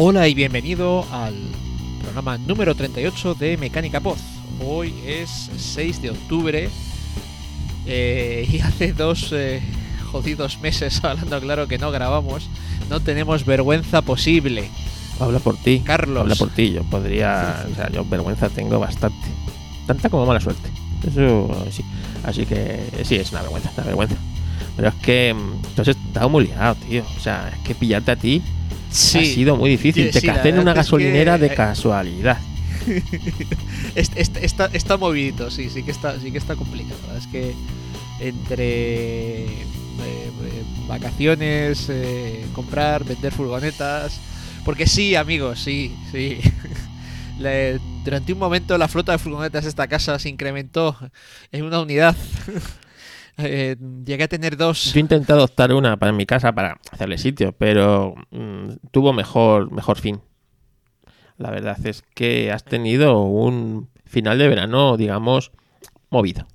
Hola y bienvenido al programa número 38 de Mecánica Poz. Hoy es 6 de octubre eh, y hace dos eh, jodidos meses, hablando claro que no grabamos, no tenemos vergüenza posible. Habla por ti. Carlos. Habla por ti. Yo podría. O sea, yo vergüenza tengo bastante. Tanta como mala suerte. Eso sí. Así que sí, es una vergüenza, una vergüenza. Pero es que mm, has estado muy liado, tío. O sea, es que pillarte a ti Sí. ha sido muy difícil. Te sí, en una es gasolinera que- de casualidad. Est- est- está, está movidito, sí, sí que está, sí que está complicado. Verdad Es que entre eh, eh, vacaciones, eh, comprar, vender furgonetas. Porque sí, amigos, sí, sí. Le- durante un momento la flota de furgonetas de esta casa se incrementó en una unidad. Eh, llegué a tener dos. Yo he intentado adoptar una para mi casa para hacerle sitio, pero mm, tuvo mejor, mejor fin. La verdad es que has tenido un final de verano, digamos, movido.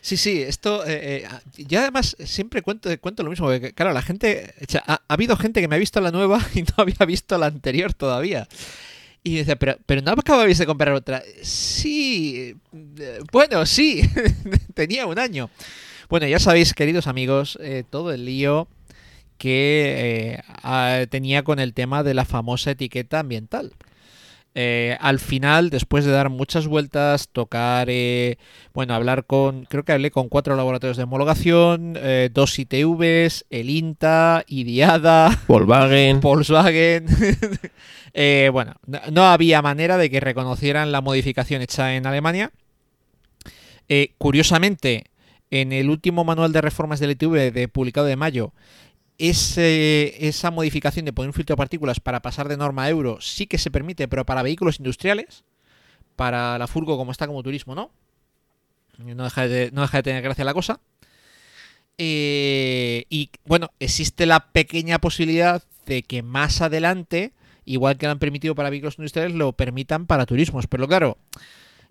Sí, sí, esto. Eh, eh, yo además siempre cuento, cuento lo mismo. porque, claro, la gente. o sea, ha, ha habido gente que me ha visto la nueva y no había visto la anterior todavía. Y dice, pero, pero no acababais de comprar otra. Sí. eh, Bueno, sí. Tenía un año. Bueno, ya sabéis, queridos amigos, eh, todo el lío que eh, tenía con el tema de la famosa etiqueta ambiental. Eh, al final, después de dar muchas vueltas, tocar, eh, bueno, hablar con, creo que hablé con cuatro laboratorios de homologación, eh, dos ITVs, el INTA, IDIADA, Volkswagen. Volkswagen. Bueno, no, no había manera de que reconocieran la modificación hecha en Alemania. Curiosamente, en el último manual de reformas del ITV de, publicado de mayo, ese- esa modificación de poner un filtro de partículas para pasar de norma euro sí que se permite, pero para vehículos industriales, para la furgo como está como turismo, ¿no? No deja de, no deja de tener gracia la cosa. Eh, y bueno, existe la pequeña posibilidad de que más adelante, igual que lo han permitido para vehículos industriales, lo permitan para turismos. Pero claro,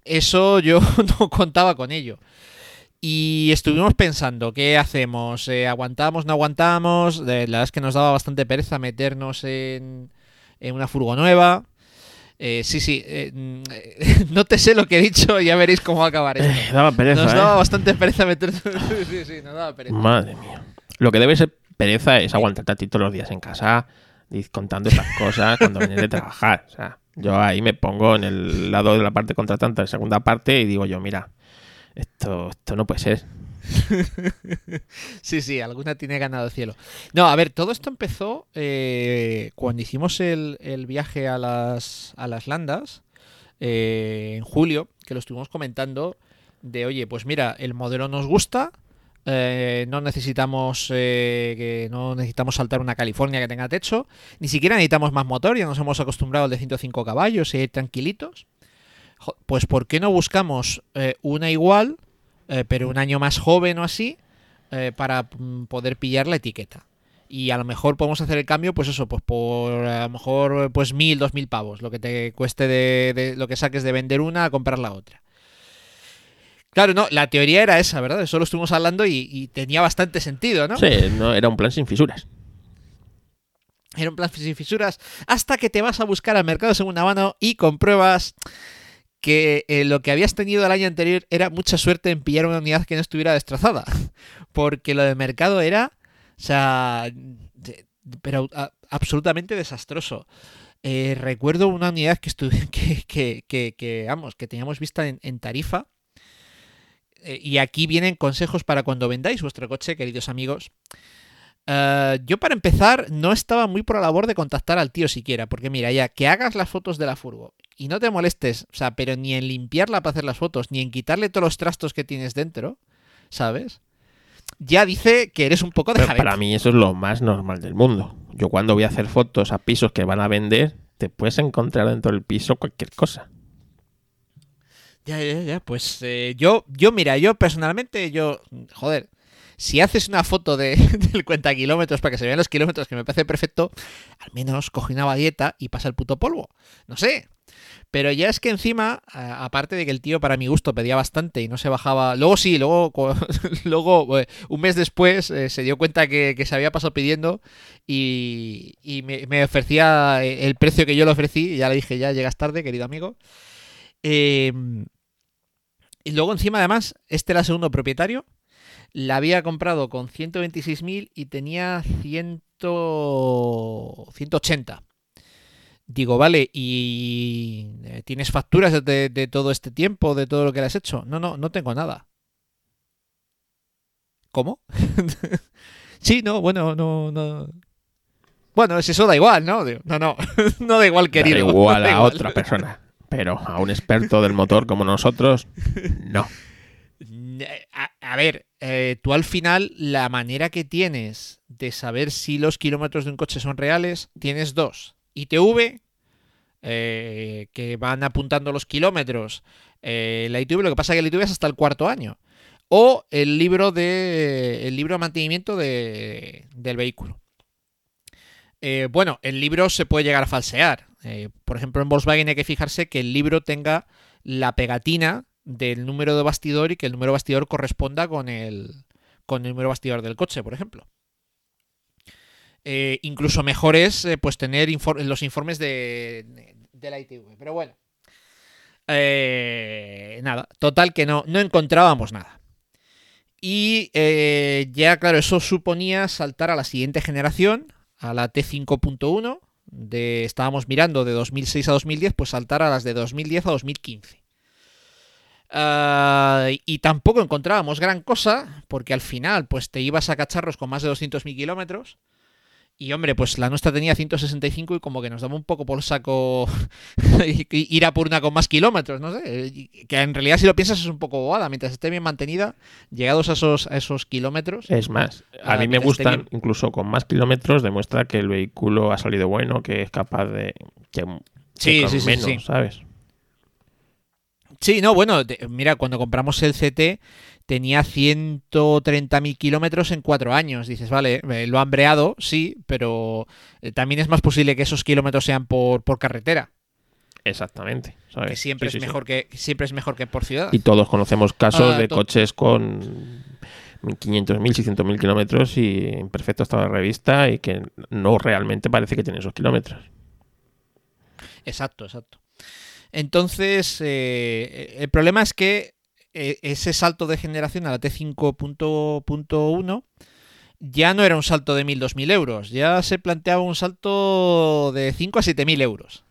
eso yo no contaba con ello. Y estuvimos pensando, ¿qué hacemos? Eh, ¿Aguantamos? ¿No aguantamos? Eh, la verdad es que nos daba bastante pereza meternos en, en una furgo nueva. Eh, sí, sí, eh, mm, no te sé lo que he dicho, ya veréis cómo va a acabar esto. Eh, daba pereza, Nos ¿eh? daba bastante pereza meternos. sí, sí, nos daba pereza. Madre mía. Lo que debe ser pereza es aguantarte a ti todos los días en casa contando estas cosas cuando vienes de trabajar. O sea, yo ahí me pongo en el lado de la parte contratante, la segunda parte, y digo yo, mira, esto, esto no puede ser. Sí, sí, alguna tiene ganado el cielo. No, a ver, todo esto empezó eh, cuando hicimos el, el viaje a las, a las Landas eh, en julio, que lo estuvimos comentando, de oye, pues mira, el modelo nos gusta, eh, no necesitamos eh, que no necesitamos saltar una California que tenga techo, ni siquiera necesitamos más motor, ya nos hemos acostumbrado al de 105 caballos y tranquilitos. Pues ¿por qué no buscamos eh, una igual, eh, pero un año más joven o así, eh, para mm, poder pillar la etiqueta? Y a lo mejor podemos hacer el cambio, pues eso, pues por a lo mejor pues mil, dos mil pavos, lo que te cueste de, de- lo que saques de vender una a comprar la otra. Claro, no, la teoría era esa, ¿verdad? Eso lo estuvimos hablando y, y tenía bastante sentido, ¿no? Sí, no, era un plan sin fisuras. Era un plan sin fisuras. Hasta que te vas a buscar al mercado de segunda mano y compruebas que eh, lo que habías tenido el año anterior era mucha suerte en pillar una unidad que no estuviera destrozada. Porque lo del mercado era, o sea, de- pero absolutamente desastroso. Eh, recuerdo una unidad que, que, que, que, que, vamos, que teníamos vista en, en tarifa. Eh, y aquí vienen consejos para cuando vendáis vuestro coche, queridos amigos. Eh, yo para empezar no estaba muy por la labor de contactar al tío siquiera, porque mira, ya que hagas las fotos de la furgo y no te molestes, o sea, pero ni en limpiarla para hacer las fotos, ni en quitarle todos los trastos que tienes dentro, ¿sabes? Ya dice que eres un poco de jabete. para mí eso es lo más normal del mundo. Yo cuando voy a hacer fotos a pisos que van a vender, te puedes encontrar dentro del piso cualquier cosa. Ya, ya, ya, pues eh, yo, yo, mira, yo personalmente, yo, joder, si haces una foto de, del cuenta kilómetros para que se vean los kilómetros, que me parece perfecto, al menos coge una bagueta y pasa el puto polvo. No sé. Pero ya es que encima, aparte de que el tío para mi gusto pedía bastante y no se bajaba, luego sí, luego, luego eh, un mes después eh, se dio cuenta que, se había pasado pidiendo y, me, ofrecía el precio que yo le ofrecí y ya le dije, ya llegas tarde, querido amigo. Em, y luego encima además, este era el segundo propietario, la había comprado con 126.000 y tenía 100, 180. Digo, vale, ¿y eh, tienes facturas de, todo este tiempo, de todo lo que le has hecho? No, no, no tengo nada. ¿Cómo? sí, no, bueno, no, no. Bueno, si eso da igual, ¿no? No, no, no da igual, querido. Da igual a otra persona, pero a un experto del motor como nosotros, no. A, ver, eh, tú al final, la manera que tienes de saber si los kilómetros de un coche son reales, tienes dos ITV, eh, que van apuntando los kilómetros. Eh, la ITV, lo que pasa es que la ITV es hasta el cuarto año. O el libro de. el libro de mantenimiento de, del vehículo. Eh, bueno, el libro se puede llegar a falsear. por ejemplo, en Volkswagen hay que fijarse que el libro tenga la pegatina del número de bastidor y que el número de bastidor corresponda con el, con el número de bastidor del coche, por ejemplo. Eh, incluso mejor es eh, pues tener los informes de, la ITV. Pero bueno. Eh, nada, total que no, no encontrábamos nada. Y ya, claro, eso suponía saltar a la siguiente generación, a la T5.1. De, estábamos mirando de 2006 a 2010, pues saltar a las de 2010 a 2015. Ah, y tampoco encontrábamos gran cosa, porque al final, pues te ibas a cacharros con más de 200.000 kilómetros. Y hombre, pues la nuestra tenía 165 y como que nos daba un poco por saco ir a por una con más kilómetros, no sé. Que en realidad si lo piensas es un poco bobada. Mientras esté bien mantenida, llegados a esos, esos kilómetros... Es más, a ah, mí me gustan, incluso con más kilómetros, demuestra que el vehículo ha salido bueno, que es capaz de... Que, sí, sí, sí, sí, ¿sabes? Sí, no, bueno, mira, cuando compramos el CT tenía 130.000 kilómetros en cuatro años. Dices, vale, eh, lo han breado, sí, pero eh, también es más posible que esos kilómetros sean por, carretera. Exactamente. Que siempre, es mejor Que, siempre es mejor que por ciudad. Y todos conocemos casos ah, de coches con 500.000, 600.000 kilómetros y en perfecto estado de revista y que no realmente parece que tiene esos kilómetros. Exacto, exacto. Entonces, eh, el problema es que eh, ese salto de generación a la T5.1 ya no era un salto de 1.000-2.000 euros, ya se planteaba un salto de 5 a 7.000 euros.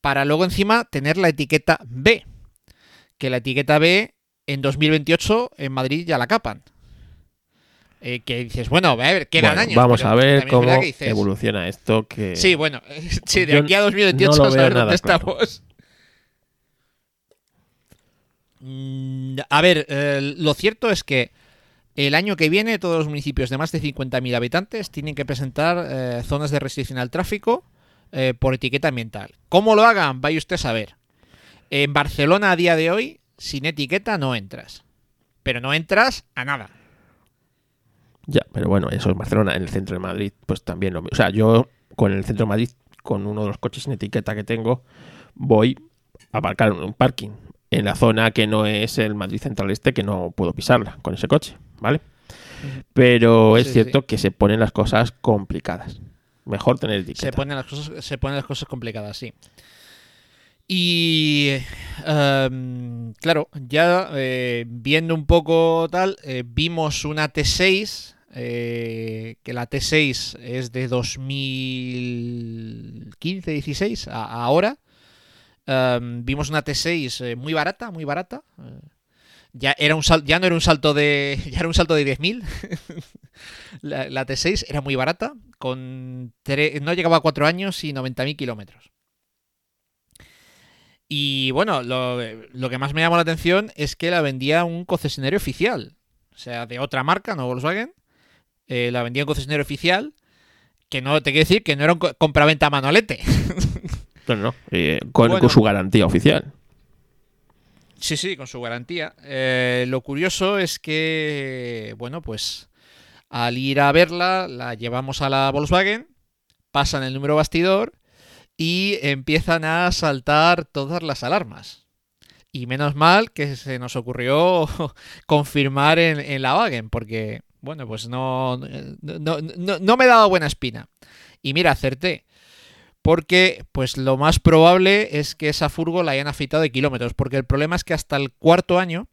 Para luego encima tener la etiqueta B, que la etiqueta B en 2028 en Madrid ya la capan. Eh, que dices, bueno, a ver, quedan años. Vamos a ver cómo evoluciona esto. Que... Sí, bueno, sí, de aquí a 2028 a ver dónde estamos. Mm, a ver, eh, lo cierto es que el año que viene todos los municipios de más de 50.000 habitantes tienen que presentar eh, zonas de restricción al tráfico eh, por etiqueta ambiental. ¿Cómo lo hagan? Vaya usted a saber. En Barcelona a día de hoy, sin etiqueta no entras. Pero no entras a nada. Ya, pero bueno, eso es Barcelona. En el centro de Madrid, pues también lo mismo. O sea, yo con el centro de Madrid, con uno de los coches sin etiqueta que tengo, voy a aparcar en un parking en la zona que no es el Madrid Central Este, que no puedo pisarla con ese coche, ¿vale? Pero es cierto que se ponen las cosas complicadas. Mejor tener etiqueta. Se ponen las cosas, se ponen las cosas complicadas, sí. Y em, claro, ya eh, viendo un poco tal, eh, vimos una T6, eh, que la T6 es de 2015-16 ahora, Em, vimos una T6 eh, muy barata, muy barata. Eh, ya, era un ya no era un salto de. Ya era un salto de 10.000. la, T6 era muy barata. Con no llegaba a 4 años y 90.000 kilómetros. Y bueno, lo, que más me llamó la atención es que la vendía un concesionario oficial. O sea, de otra marca, no Volkswagen. Eh, la vendía un concesionario oficial. Que no te quiero decir que no era un compraventa manolete. No, no, eh, con, su garantía oficial. Sí, sí, con su garantía. Eh, lo curioso es que, bueno, pues al ir a verla, la llevamos a la Volkswagen, pasan el número bastidor y empiezan a saltar todas las alarmas. Y menos mal que se nos ocurrió confirmar en, la Wagen, porque, bueno, pues no, no, no me he dado buena espina. Y mira, acerté porque pues lo más probable es que esa furgo la hayan afeitado de kilómetros, porque el problema es que hasta el cuarto año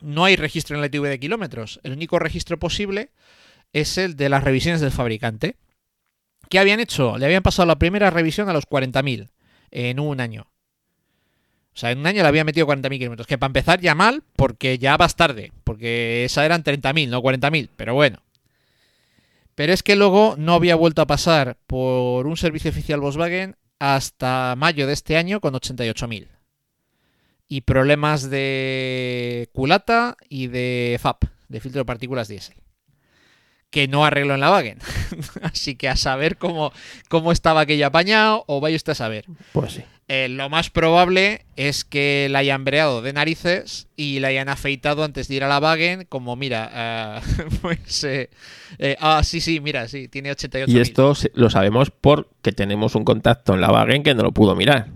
no hay registro en la ITV de kilómetros. El único registro posible es el de las revisiones del fabricante. ¿Qué habían hecho? Le habían pasado la primera revisión a los 40.000 en un año. O sea, en un año le habían metido 40.000 kilómetros. Que para empezar ya mal, porque ya vas tarde. Porque esa eran 30.000, no 40.000. Pero bueno. Pero es que luego no había vuelto a pasar por un servicio oficial Volkswagen hasta mayo de este año con 88.000. Y problemas de culata y de FAP, de filtro de partículas diésel. Que no arreglo en la Wagen. Así que a saber cómo, cómo estaba aquello apañado, o vaya usted a saber. Pues sí. Eh, lo más probable es que la hayan breado de narices y la hayan afeitado antes de ir a la Wagen, como mira, uh, pues... Eh, eh, ah, sí, sí, mira, sí, tiene 88. Y esto lo sabemos porque tenemos un contacto en la Wagen que no lo pudo mirar.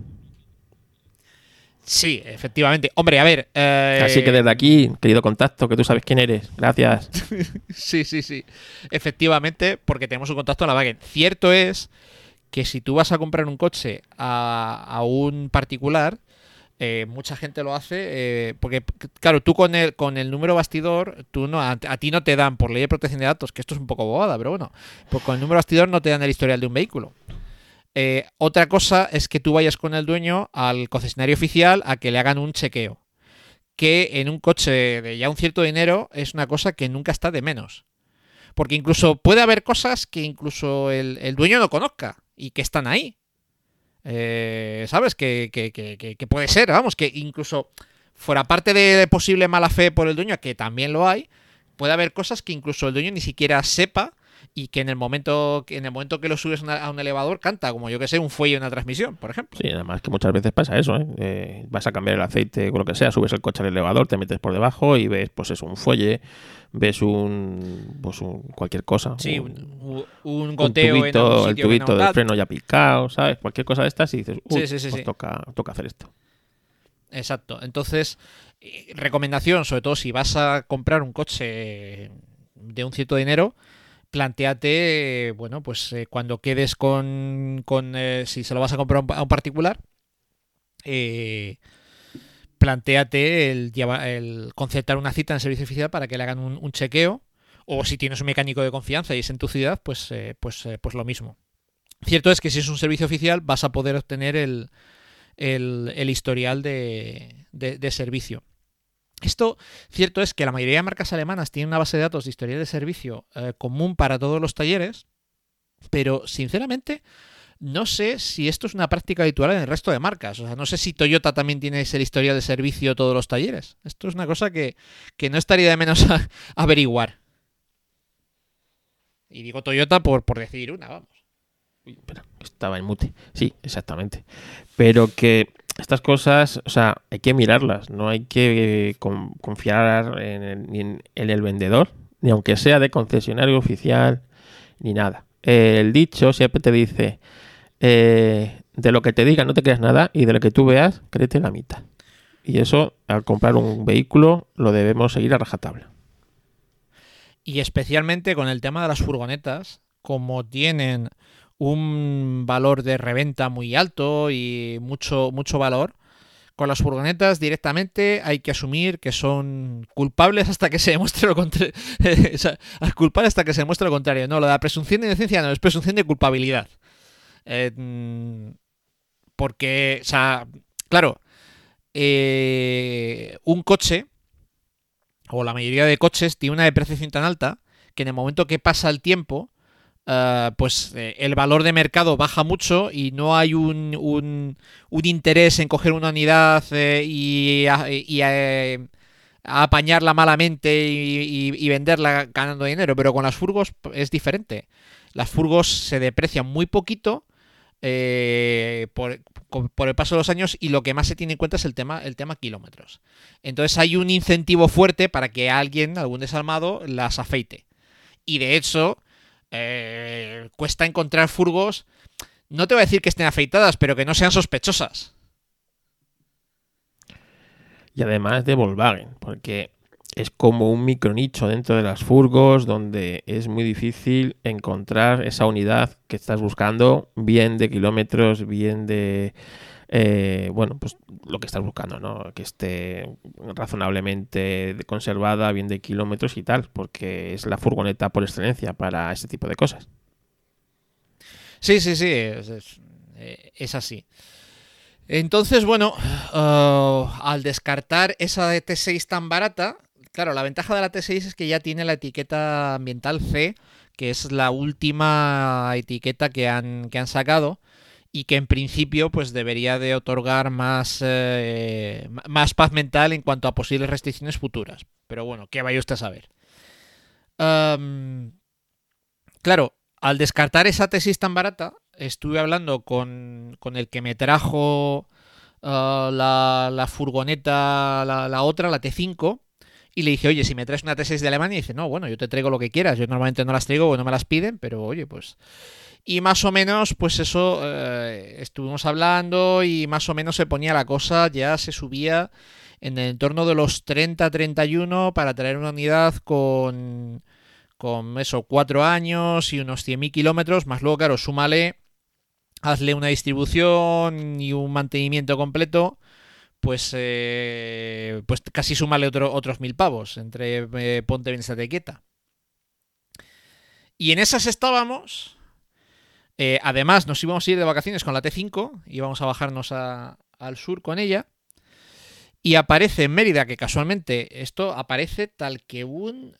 Sí, efectivamente. Hombre, a ver. Así que desde aquí, querido contacto, que tú sabes quién eres. Gracias. sí, sí, sí. Efectivamente, porque tenemos un contacto en la Wagen. Cierto es que si tú vas a comprar un coche a, un particular, eh, mucha gente lo hace eh, porque, claro, tú con el, con el número bastidor, tú no, a, ti no te dan, por ley de protección de datos, que esto es un poco bobada, pero bueno, pues con el número bastidor no te dan el historial de un vehículo. Eh, otra cosa es que tú vayas con el dueño al concesionario oficial a que le hagan un chequeo. Que en un coche de ya un cierto dinero es una cosa que nunca está de menos. Porque incluso puede haber cosas que incluso el dueño no conozca y que están ahí. Eh, ¿Sabes? Que, que, puede ser, vamos, que incluso fuera parte de posible mala fe por el dueño, que también lo hay, puede haber cosas que incluso el dueño ni siquiera sepa y que en el momento en el momento que lo subes a un elevador canta, como yo que sé, un fuelle en una transmisión, por ejemplo. Sí, además que muchas veces pasa eso, ¿eh? Eh, vas a cambiar el aceite o lo que sea, subes el coche al elevador, te metes por debajo y ves, pues es un fuelle, ves un, pues un cualquier cosa. Sí, un, un, goteo un tubito, el tubito del freno ya picado, ¿sabes? Cualquier cosa de estas y dices, Uy, pues toca, toca hacer esto. Exacto. Entonces, eh, recomendación, sobre todo si vas a comprar un coche de un cierto dinero, planteate, bueno, pues eh, cuando quedes con, con eh, si se lo vas a comprar a un particular, eh, planteate el, el concertar una cita en el servicio oficial para que le hagan un, chequeo, o si tienes un mecánico de confianza y es en tu ciudad, pues, pues, pues lo mismo. Cierto es que si es un servicio oficial vas a poder obtener el, el, historial de, de servicio. Esto, cierto es que la mayoría de marcas alemanas tienen una base de datos de historial de servicio eh, común para todos los talleres, pero sinceramente no sé si esto es una práctica habitual en el resto de marcas. O sea, no sé si Toyota también tiene ese historial de servicio todos los talleres. Esto es una cosa que, no estaría de menos averiguar. Y digo Toyota por, por una, vamos. Estaba en mute. Sí, exactamente. Pero que estas cosas, o sea, hay que mirarlas, no hay que confiar en el, en, el vendedor, ni aunque sea de concesionario oficial, ni nada. El dicho siempre te dice, eh, de lo que te diga no te creas nada y de lo que tú veas, créete la mitad. Y eso, al comprar un vehículo, lo debemos seguir a rajatabla. Y especialmente con el tema de las furgonetas, como tienen un valor de reventa muy alto y mucho, mucho valor. Con las furgonetas directamente hay que asumir que son culpables hasta que se demuestre lo contrario. culpables hasta que se demuestre lo contrario. No, la presunción de inocencia no, es presunción de culpabilidad. Eh, porque, o sea, claro, eh, un coche, o la mayoría de coches, tiene una depreciación tan alta que en el momento que pasa el tiempo, eh, pues eh, el valor de mercado baja mucho y no hay un, un, interés en coger una unidad eh, y, apañarla malamente y, venderla ganando dinero. Pero con las furgos es diferente. Las furgos se deprecian muy poquito. por el paso de los años y lo que más se tiene en cuenta es el tema, el tema kilómetros. Entonces hay un incentivo fuerte para que alguien, algún desalmado, las afeite. Y de hecho, eh, cuesta encontrar furgos, no te voy a decir que estén afeitadas, pero que no sean sospechosas. Y además de Volkswagen, porque es como un micronicho dentro de las furgos donde es muy difícil encontrar esa unidad que estás buscando, bien de kilómetros, bien de... Eh, bueno, pues lo que estás buscando, ¿no? Que esté razonablemente conservada, bien de kilómetros y tal, porque es la furgoneta por excelencia para este tipo de cosas. Sí, sí, sí, es, eh, así. Entonces, bueno, uh, al descartar esa de T6 tan barata, Claro, la ventaja de la T6 es que ya tiene la etiqueta ambiental C, que es la última etiqueta que han, que han sacado y que en principio pues debería de otorgar más, eh, más paz mental en cuanto a posibles restricciones futuras. Pero bueno, ¿qué vaya usted a saber? claro, al descartar esa tesis tan barata, estuve hablando con, el que me trajo ah, la, furgoneta, la, la, otra, la T5, y le dije, oye, si me traes una T6 de Alemania, y dice, no, bueno, yo te traigo lo que quieras. Yo normalmente no las traigo, no me las piden, pero oye, pues. Y más o menos, pues eso, eh, estuvimos hablando y más o menos se ponía la cosa, ya se subía en el entorno de los 30-31 para traer una unidad con, con eso, 4 años y unos 100.000 kilómetros, más luego, claro, súmale, hazle una distribución y un mantenimiento completo pues, eh, pues casi súmale otro, otros mil pavos entre eh, Ponte bien esta etiqueta. Y en esas estábamos. Eh, además, nos íbamos a ir de vacaciones con la T5, íbamos a bajarnos al sur con ella. Y aparece en Mérida, que casualmente esto aparece tal que un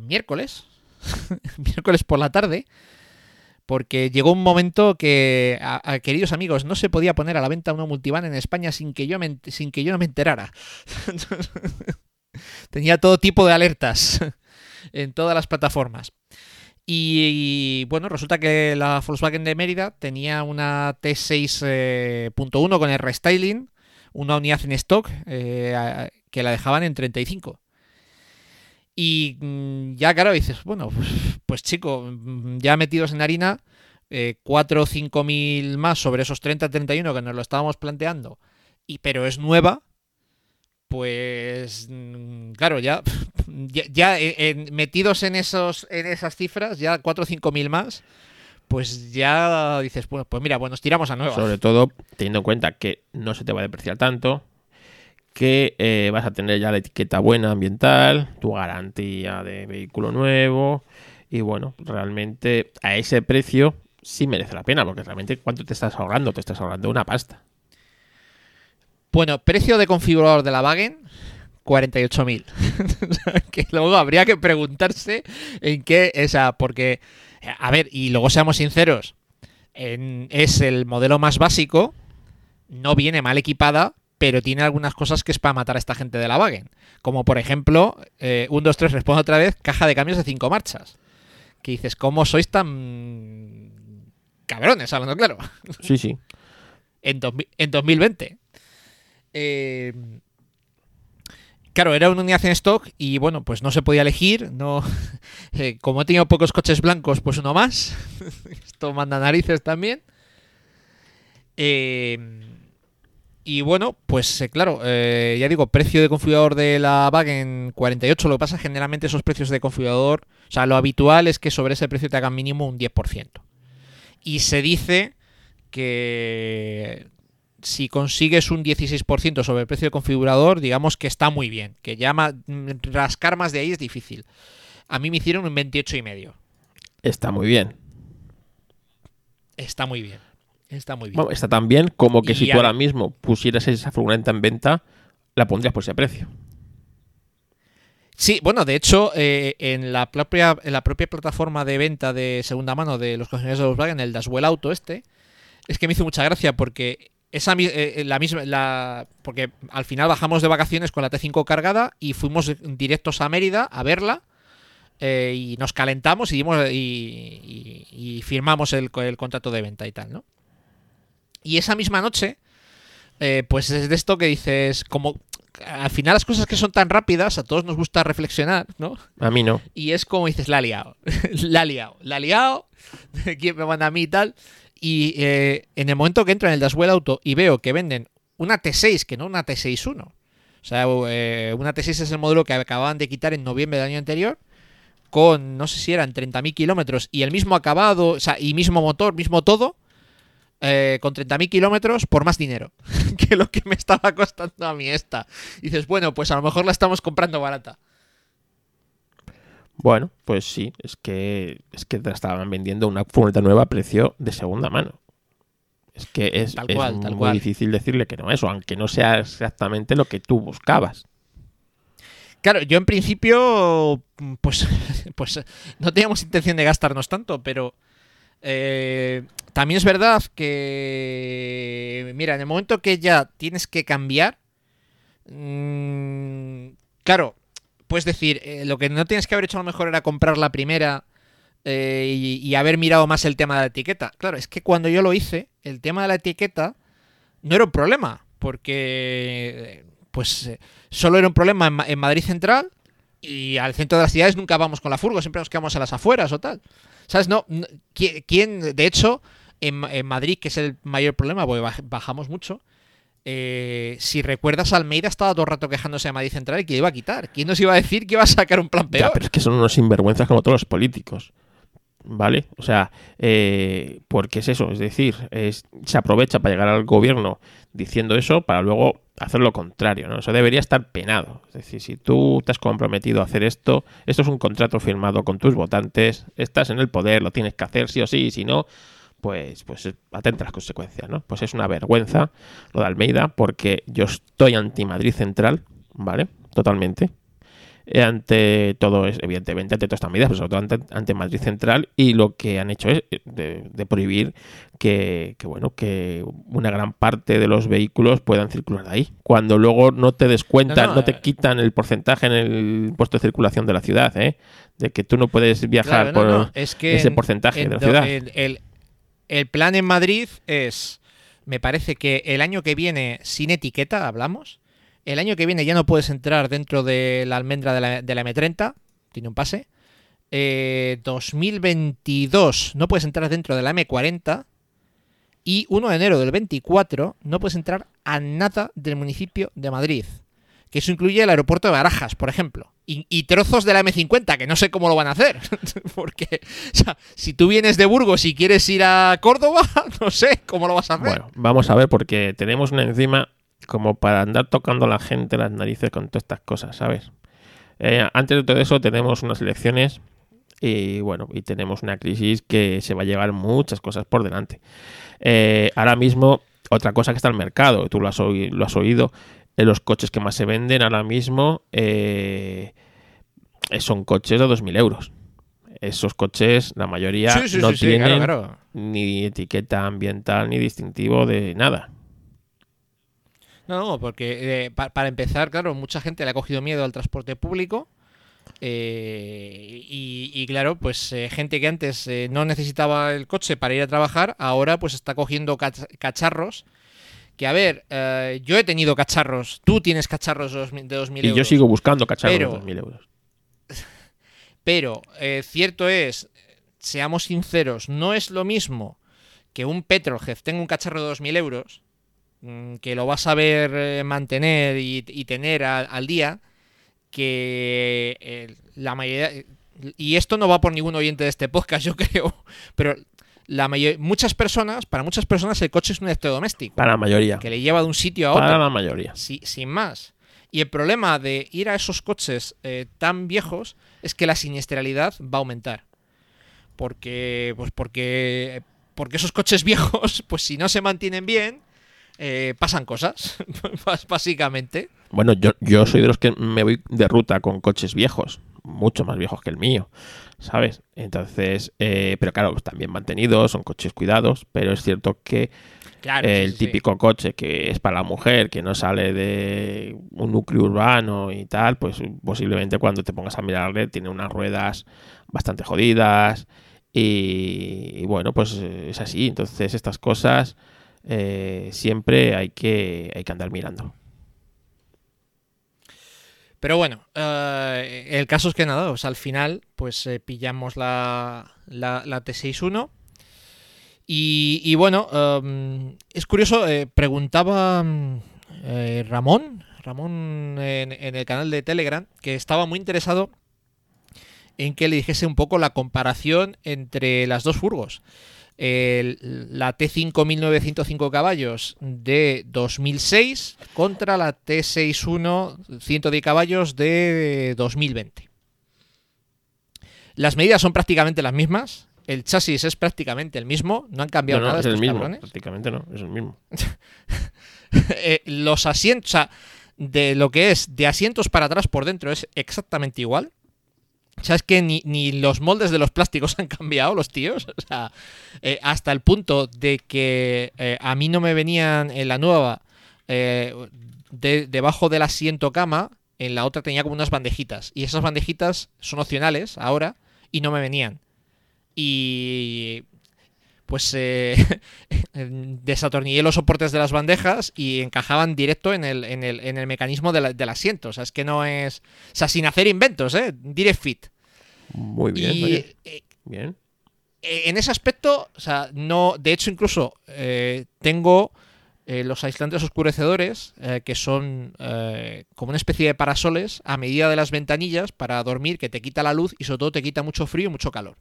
miércoles, miércoles por la tarde, porque llegó un momento que, queridos amigos, no se podía poner a la venta una multivan en España sin que yo, sin que yo no me enterara. Tenía todo tipo de alertas en todas las plataformas. Y, bueno, resulta que la Volkswagen de Mérida tenía una T6.1 eh, con el restyling, una unidad en stock eh, que la dejaban en 35. Y mm, ya, claro, dices, bueno, pues, pues chico, mm, ya metidos en harina, 4 eh, o 5 mil más sobre esos 30-31 que nos lo estábamos planteando, y, pero es nueva, pues mm, claro, ya, ya, eh, metidos en, esos, en esas cifras, ya 4 o 5 mil más, pues ya dices, pues, pues mira, bueno, nos tiramos a nueva. Sobre todo teniendo en cuenta que no se te va a depreciar tanto, que eh, vas a tener ya la etiqueta buena ambiental, tu garantía de vehículo nuevo y bueno, realmente a ese precio sí merece la pena porque realmente ¿cuánto te estás ahorrando? Te estás ahorrando una pasta. Bueno, precio de configurador de la Wagen 48.000. que luego habría que preguntarse en qué, o sea, porque, a ver, y luego seamos sinceros, es el modelo más básico, no viene mal equipada, pero tiene algunas cosas que es para matar a esta gente de la Wagen. Como por ejemplo, eh, 1, 2, 3, respondo otra vez, caja de cambios de 5 marchas. Que dices, ¿cómo sois tan cabrones, hablando claro? Sí, sí. en, en 2020. Eh, claro, era una unidad en stock y bueno, pues no se podía elegir. No, eh, como he tenido pocos coches blancos, pues uno más. Esto manda narices también. Eh, y bueno, pues eh, claro, eh, ya digo, precio de configurador de la Wagen 48. Lo que pasa generalmente esos precios de configurador, o sea, lo habitual es que sobre ese precio te hagan mínimo un 10%. Y se dice que si consigues un 16% sobre el precio de configurador, digamos que está muy bien. Que ya rascar más de ahí es difícil. A mí me hicieron un 28,5. Está muy bien. Está muy bien. Está muy bien. está tan bien como que si tú ahora mismo pusieras esa furgoneta en venta, la pondrías por ese precio. Sí, bueno, de hecho, eh, en, la propia, en la propia plataforma de venta de segunda mano de los concesionarios de Volkswagen, el Daswell Auto este, es que me hizo mucha gracia porque esa eh, eh, la misma la porque al final bajamos de vacaciones con la T5 cargada y fuimos directos a Mérida a verla y nos calentamos y, dimos, y, firmamos el, el contrato de venta y tal, ¿no? Y esa misma noche, eh, pues es de esto que dices, como al final las cosas que son tan rápidas, a todos nos gusta reflexionar, ¿no? A mí no. Y es como dices, la ha liado, la ha liado, la ha liado, ¿quién me manda a mí y tal? Y eh, en el momento que entro en el Daswell Auto y veo que venden una T6, que no una T61. O sea, eh, una T6 es el modelo que acababan de quitar en noviembre del año anterior, con, no sé si eran 30.000 kilómetros y el mismo acabado, o sea, y mismo motor, mismo todo, eh, con 30.000 kilómetros por más dinero que lo que me estaba costando a mí esta. Y dices, bueno, pues a lo mejor la estamos comprando barata. Bueno, pues sí, es que es que te estaban vendiendo una furgoneta nueva a precio de segunda mano. Es que es, Tal es cual, tal muy cual. difícil decirle que no eso, aunque no sea exactamente lo que tú buscabas. Claro, yo en principio, pues, pues no teníamos intención de gastarnos tanto, pero eh, también es verdad que, mira, en el momento que ya tienes que cambiar, mm, claro, puedes decir, eh, lo que no tienes que haber hecho a lo mejor era comprar la primera eh, y, haber mirado más el tema de la etiqueta. Claro, es que cuando yo lo hice, el tema de la etiqueta no era un problema, porque pues eh, solo era un problema en, Ma- en Madrid Central y al centro de las ciudades nunca vamos con la furgo, siempre nos quedamos a las afueras o tal. ¿Sabes? No, no- ¿qui- ¿quién, de hecho, en, en Madrid, que es el mayor problema, porque baj- bajamos mucho, eh, si recuerdas, Almeida estaba todo el rato quejándose de Madrid Central y que iba a quitar. ¿Quién nos iba a decir que iba a sacar un plan Ya, peor? pero es que son unos sinvergüenzas como todos los políticos. ¿Vale? O sea, eh, porque es eso, es decir, es- se aprovecha para llegar al gobierno diciendo eso para luego hacer lo contrario, ¿no? Eso debería estar penado. Es decir, si tú te has comprometido a hacer esto, esto es un contrato firmado con tus votantes, estás en el poder, lo tienes que hacer sí o sí, y si no, pues, pues atenta a las consecuencias, ¿no? Pues es una vergüenza lo de Almeida, porque yo estoy anti-Madrid Central, ¿vale? Totalmente. Eh, ante todo, es, evidentemente, ante todas estas medidas, pero sobre todo ante, ante Madrid Central, y lo que han hecho es eh, de, de prohibir que, que, bueno, que una gran parte de los vehículos puedan circular ahí. Cuando luego no te descuentan, No, no, no, te eh. quitan el porcentaje en el impuesto de circulación de la ciudad, ¿eh? De que tú no puedes viajar Claro, no, por es que ese en- porcentaje en de la ciudad. El, el- el plan en Madrid es, me parece que el año que viene, sin etiqueta, hablamos, el año que viene ya no puedes entrar dentro de la almendra de la, de la M30, tiene un pase. Eh, 2022 no puedes entrar dentro de la M40. Y 1 de enero del 24 no puedes entrar a nada del municipio de Madrid. Que eso incluye el aeropuerto de Barajas, por ejemplo. Y, trozos de la M50, que no sé cómo lo van a hacer. Porque, o sea, si tú vienes de Burgos y quieres ir a Córdoba, no sé cómo lo vas a hacer. Bueno, vamos a ver, porque tenemos una encima como para andar tocando a la gente las narices con todas estas cosas, ¿sabes? Eh, antes de todo eso tenemos unas elecciones y bueno, y tenemos una crisis que se va a llevar muchas cosas por delante. Eh, ahora mismo, otra cosa que está el mercado, tú lo has, oí- lo has oído, eh, los coches que más se venden ahora mismo eh, son coches de 2.000 euros. Esos coches, la mayoría Sí, sí, no sí, sí, tienen claro, claro. ni etiqueta ambiental ni distintivo de nada. No, no, porque eh, pa- para empezar, claro, mucha gente le ha cogido miedo al transporte público. eh, y, y claro, pues eh, gente que antes eh, no necesitaba el coche para ir a trabajar, ahora pues está cogiendo cach- cacharros. Que a ver, eh, yo he tenido cacharros, tú tienes cacharros de 2000 de 2.000 Y euros. yo sigo buscando cacharros Pero- de 2.000 euros. Pero eh, cierto es, seamos sinceros, no es lo mismo que un Petrolhead tenga un cacharro de 2.000 euros, mm, que lo vas a ver eh, mantener y, y tener a- al día, que eh, la mayoría... Y esto no va por ningún oyente de este podcast, yo creo, pero la mayor- muchas personas, para muchas personas el coche es un electrodoméstico, Para la mayoría. que le lleva de un sitio a otro Para la mayoría. si- sin más. Y el problema de ir a esos coches eh, tan viejos es que la siniestralidad va a aumentar. Porque, pues porque, porque esos coches viejos, pues si no se mantienen bien, eh, pasan cosas, básicamente. Bueno, yo, yo soy de los que me voy de ruta con coches viejos, mucho más viejos que el mío, ¿sabes? Entonces, eh, pero claro, están bien mantenidos, son coches cuidados, pero es cierto que Claro, el sí, sí, sí. típico coche que es para la mujer, que no sale de un núcleo urbano y tal, pues posiblemente cuando te pongas a mirarle tiene unas ruedas bastante jodidas y, y bueno, pues eh, es así. Entonces estas cosas eh, siempre hay que, hay que andar mirando. Pero bueno, eh, el caso es que nada, al final, pues eh, pillamos la, la, T61. Y, bueno, em, es curioso, preguntaba Ramón, Ramón en, en, el canal de Telegram, que estaba muy interesado en que le dijese un poco la comparación entre las dos furgos la T5 1905 caballos de 2006 contra la T61 110 caballos de 2020. Las medidas son prácticamente las mismas. El chasis es prácticamente el mismo. No han cambiado nada. Es el mismo. Prácticamente no, es el mismo. Eh, los asientos, de lo que es de asientos para atrás por dentro es exactamente igual. O sea, es que ni, los moldes de los plásticos han cambiado, los tíos. O sea, eh, hasta el punto de que eh, a mí no me venían en la nueva, eh, debajo del asiento cama, en la otra tenía como unas bandejitas. Y esas bandejitas son opcionales ahora y no me venían. Y pues eh, desatornillé los soportes de las bandejas y encajaban directo en el, en el, en el mecanismo del asiento. O sea, es que no es. O sea, sin hacer inventos, ¿eh? Direct fit. Muy bien. Y, eh, bien. Eh, en ese aspecto, o sea, no. De hecho, incluso tengo. los aislantes oscurecedores, que son como una especie de parasoles a medida de las ventanillas para dormir, que te quita la luz y sobre todo te quita mucho frío y mucho calor.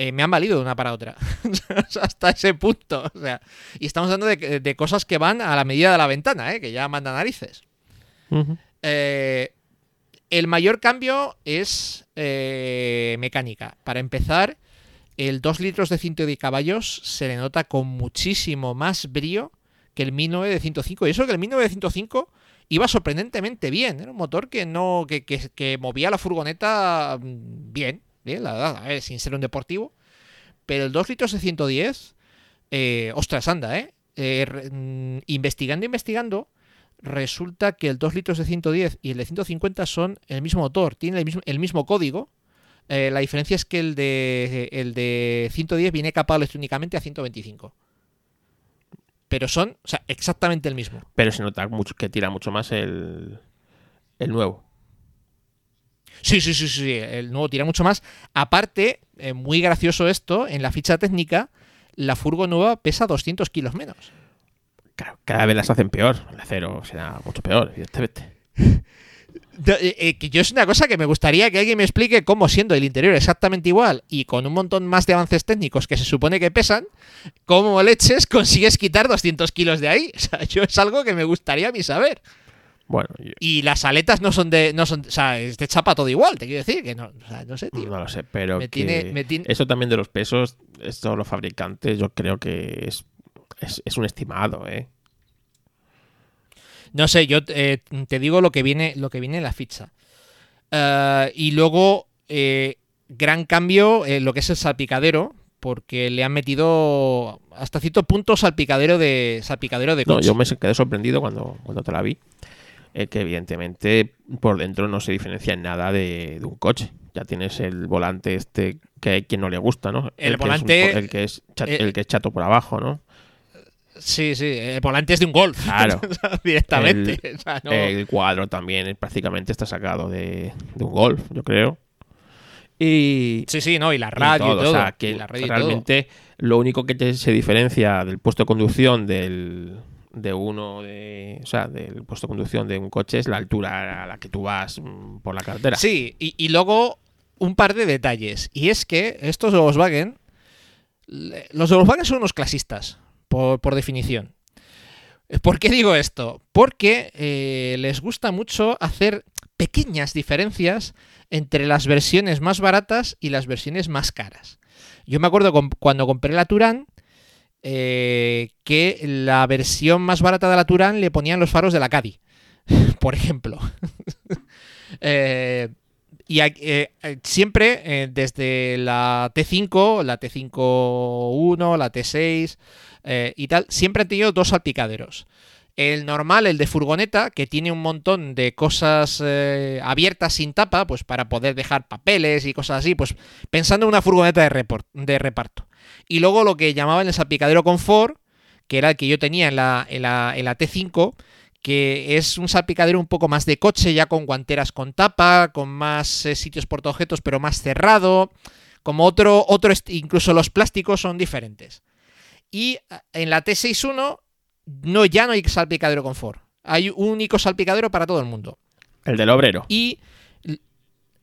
Eh, me han valido de una para otra. Hasta ese punto. O sea, y estamos hablando de, cosas que van a la medida de la ventana, ¿eh? que ya manda narices. Eh, el mayor cambio es mecánica. Para empezar, el 2 litros de 110 caballos se le nota con muchísimo más brío que el 1905. Y eso que el 1905 iba sorprendentemente bien. Era un motor que no. que, que movía la furgoneta mm, bien. Bien, la verdad, sin ser un deportivo. Pero el 2 litros de 110, eh, ostras, anda, ¿eh? eh mm, investigando, investigando, resulta que el 2 litros de 110 y el de 150 son el mismo motor, tienen el mismo, código. Eh, la diferencia es que el de, el de 110 viene capado electrónicamente a 125. Pero son, o sea, exactamente el mismo. Pero se nota mucho que tira mucho más el, el nuevo. Sí, sí, sí, sí, el nuevo tira mucho más. Aparte, eh, muy gracioso esto, en la ficha técnica, la furgo nueva pesa 200 kilos menos. cada vez las hacen peor. El acero será mucho peor, evidentemente. Eh, eh, que yo es una cosa que me gustaría que alguien me explique cómo siendo el interior exactamente igual y con un montón más de avances técnicos que se supone que pesan, cómo leches consigues quitar 200 kilos de ahí. O sea, yo es algo que me gustaría a mí saber. Bueno, y las aletas no son de. no son O sea, es de chapa todo igual, te quiero decir. Que no, o sea, no sé, tío. No lo sé, pero. Eso también de los pesos, esto los fabricantes, yo creo que es, es, un estimado, ¿eh? No sé, yo eh, te digo lo que viene, lo que viene en la ficha. Eh, y luego, eh, gran cambio en lo que es el salpicadero, porque le han metido hasta cierto punto salpicadero de salpicadero de coche. No, yo me quedé sorprendido cuando, cuando te la vi el que evidentemente por dentro no se diferencia en nada de, un coche. Ya tienes el volante este que hay quien no le gusta, ¿no? El, volante... el, que es chato, el, que es chato por abajo, ¿no? Sí, sí, el volante es de un golf. Claro. directamente. El, cuadro también prácticamente está sacado de, un golf, yo creo. Y, sí, sí, no, y la radio y todo. O sea, que realmente lo único que se diferencia del puesto de conducción del, de uno de, o sea, del puesto de conducción de un coche es la altura a la que tú vas mm, por la carretera. Sí, y, luego un par de detalles. Y es que estos Volkswagen, los Volkswagen son unos clasistas, por, definición. ¿Por qué digo esto? Porque eh, les gusta mucho hacer pequeñas diferencias entre las versiones más baratas y las versiones más caras. Yo me acuerdo cuando compré la Turán, eh, que la versión más barata de la Turán le ponían los faros de la Caddy, por ejemplo. Eh, y eh, siempre, desde la T5, la T5.1, la T6 y tal, siempre han tenido dos salpicaderos. El normal, el de furgoneta, que tiene un montón de cosas abiertas sin tapa, pues para poder dejar papeles y cosas así, pues pensando en una furgoneta de, de reparto. Y luego lo que llamaban el salpicadero confort, que era el que yo tenía en la, en la, en la T5, que es un salpicadero un poco más de coche, ya con guanteras con tapa, con más eh, sitios portaobjetos, pero más cerrado. Como otro, otro, incluso los plásticos son diferentes. Y eh, en la T61 no, ya no hay salpicadero confort. Hay un único salpicadero para todo el mundo. El del obrero. Y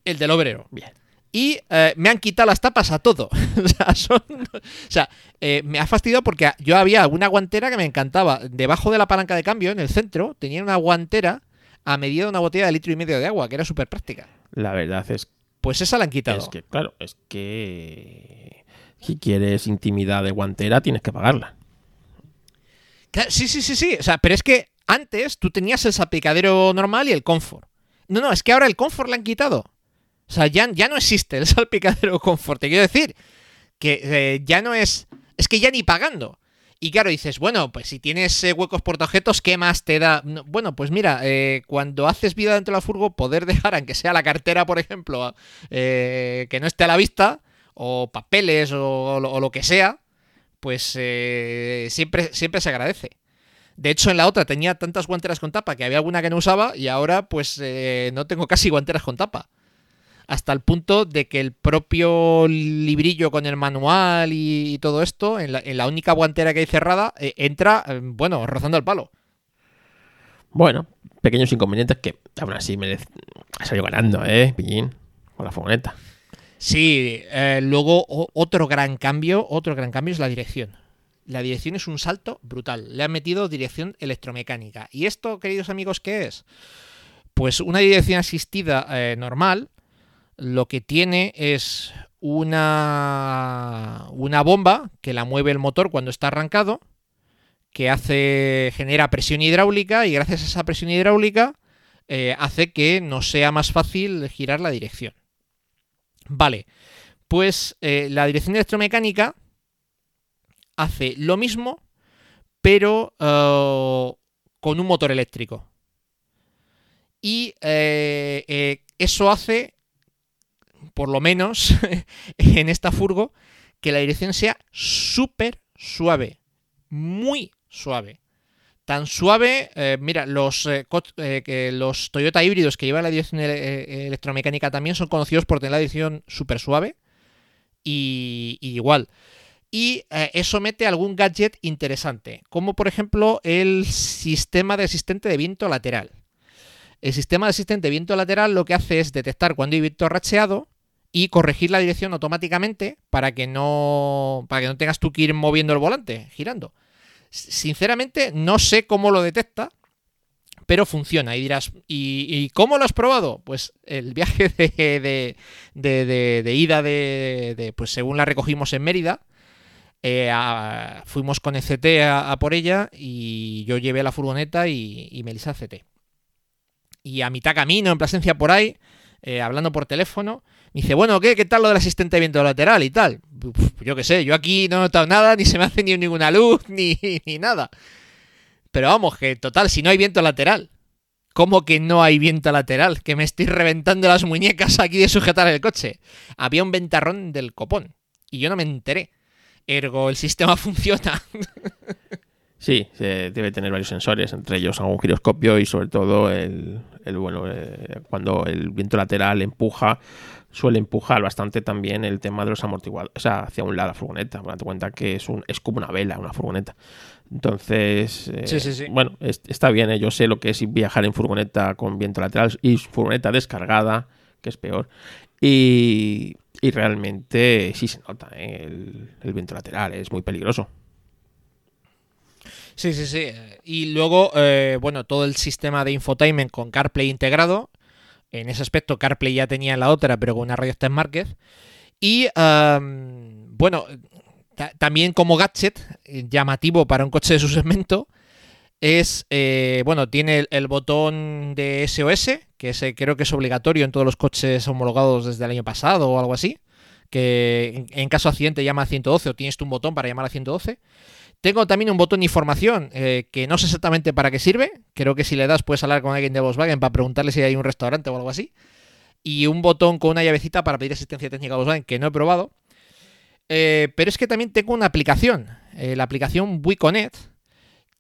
el del obrero. Bien. Y eh, me han quitado las tapas a todo. o sea, son, o sea eh, me ha fastidiado porque yo había una guantera que me encantaba. Debajo de la palanca de cambio, en el centro, tenía una guantera a medida de una botella de litro y medio de agua, que era súper práctica. La verdad es Pues esa la han quitado. Es que, claro, es que si quieres intimidad de guantera, tienes que pagarla. Sí, sí, sí, sí. O sea, pero es que antes tú tenías el salpicadero normal y el confort. No, no, es que ahora el confort le han quitado. O sea, ya, ya no existe el salpicadero confort. Te quiero decir que eh, ya no es. Es que ya ni pagando. Y claro, dices, bueno, pues si tienes eh, huecos portaobjetos, ¿qué más te da? bueno, pues mira, eh, cuando haces vida dentro de la furgo, poder dejar, aunque sea la cartera, por ejemplo, que no esté a la vista, o papeles, o, lo que sea, pues siempre, siempre se agradece. De hecho, en la otra tenía tantas guanteras con tapa que había alguna que no usaba y ahora pues no tengo casi guanteras con tapa hasta el punto de que el propio librillo con el manual y, todo esto, en la, única guantera que hay cerrada, eh, entra, eh, bueno, rozando el palo. Bueno, pequeños inconvenientes que aún así me ha salido ganando, ¿eh? Pillín, con la furgoneta. Sí, eh, luego otro gran cambio, otro gran cambio es la dirección. La dirección es un salto brutal. Le han metido dirección electromecánica. ¿Y esto, queridos amigos, qué es? Pues una dirección asistida normal, lo que tiene es una, una bomba que la mueve el motor cuando está arrancado, que hace genera presión hidráulica y gracias a esa presión hidráulica eh, hace que nos sea más fácil girar la dirección. Vale, pues eh, la dirección electromecánica hace lo mismo, pero eh, con un motor eléctrico. Y eso hace por lo menos en esta furgo, que la dirección sea súper suave. Muy suave. Tan suave, eh, mira, los, eh, eh, los Toyota híbridos que llevan la dirección electromecánica también son conocidos por tener la dirección súper suave. Y, y, igual. Y eso mete algún gadget interesante, como por ejemplo el sistema de asistente de viento lateral. El sistema de asistente de viento lateral lo que hace es detectar cuando hay viento racheado y corregir la dirección automáticamente para que no para que no tengas tú que ir moviendo el volante, girando. Sinceramente no sé cómo lo detecta, pero funciona. Y dirás, ¿y, cómo lo has probado? Pues el viaje de, de, ida de, pues según la recogimos en Mérida, eh, fuimos con el CT a, por ella y yo llevé la furgoneta y, y Melissa CT. Y a mitad camino, en presencia por ahí, eh, hablando por teléfono, me dice, bueno, ¿qué? ¿Qué tal lo del asistente de viento lateral y tal? yo qué sé, yo aquí no he notado nada, ni se me ha encendido ninguna luz, ni, ni nada. Pero vamos, que total, si no hay viento lateral. ¿Cómo que no hay viento lateral? Que me estoy reventando las muñecas aquí de sujetar el coche. Había un ventarrón del copón. Y yo no me enteré. Ergo, el sistema funciona. Sí, debe tener varios sensores, entre ellos algún giroscopio y sobre todo el, bueno, eh, cuando el viento lateral empuja, suele empujar bastante también el tema de los amortiguadores, o sea, hacia un lado la furgoneta. Date cuenta que es, un, es como una vela, una furgoneta. Entonces, eh, bueno, está bien, ¿eh? yo sé lo que es viajar en furgoneta con viento lateral y furgoneta descargada, que es peor. Y, realmente sí se nota el viento lateral, es muy peligroso. Sí, sí, sí. Y luego, eh, bueno, todo el sistema de infotainment con CarPlay integrado. En ese aspecto, CarPlay ya tenía la otra, pero con una radio Stan Márquez. Y, bueno, también como gadget eh, llamativo para un coche de su segmento, es, eh, bueno, tiene el, botón de SOS, que creo que es obligatorio en todos los coches homologados desde el año pasado o algo así, que en, caso de accidente llama a 112 o tienes un botón para llamar a 112. Tengo también un botón de información eh, que no sé exactamente para qué sirve. Creo que si le das puedes hablar con alguien de Volkswagen para preguntarle si hay un restaurante o algo así. Y un botón con una llavecita para pedir asistencia técnica a Volkswagen que no he probado. Eh, pero es que también tengo una aplicación, eh, la aplicación WeConnect,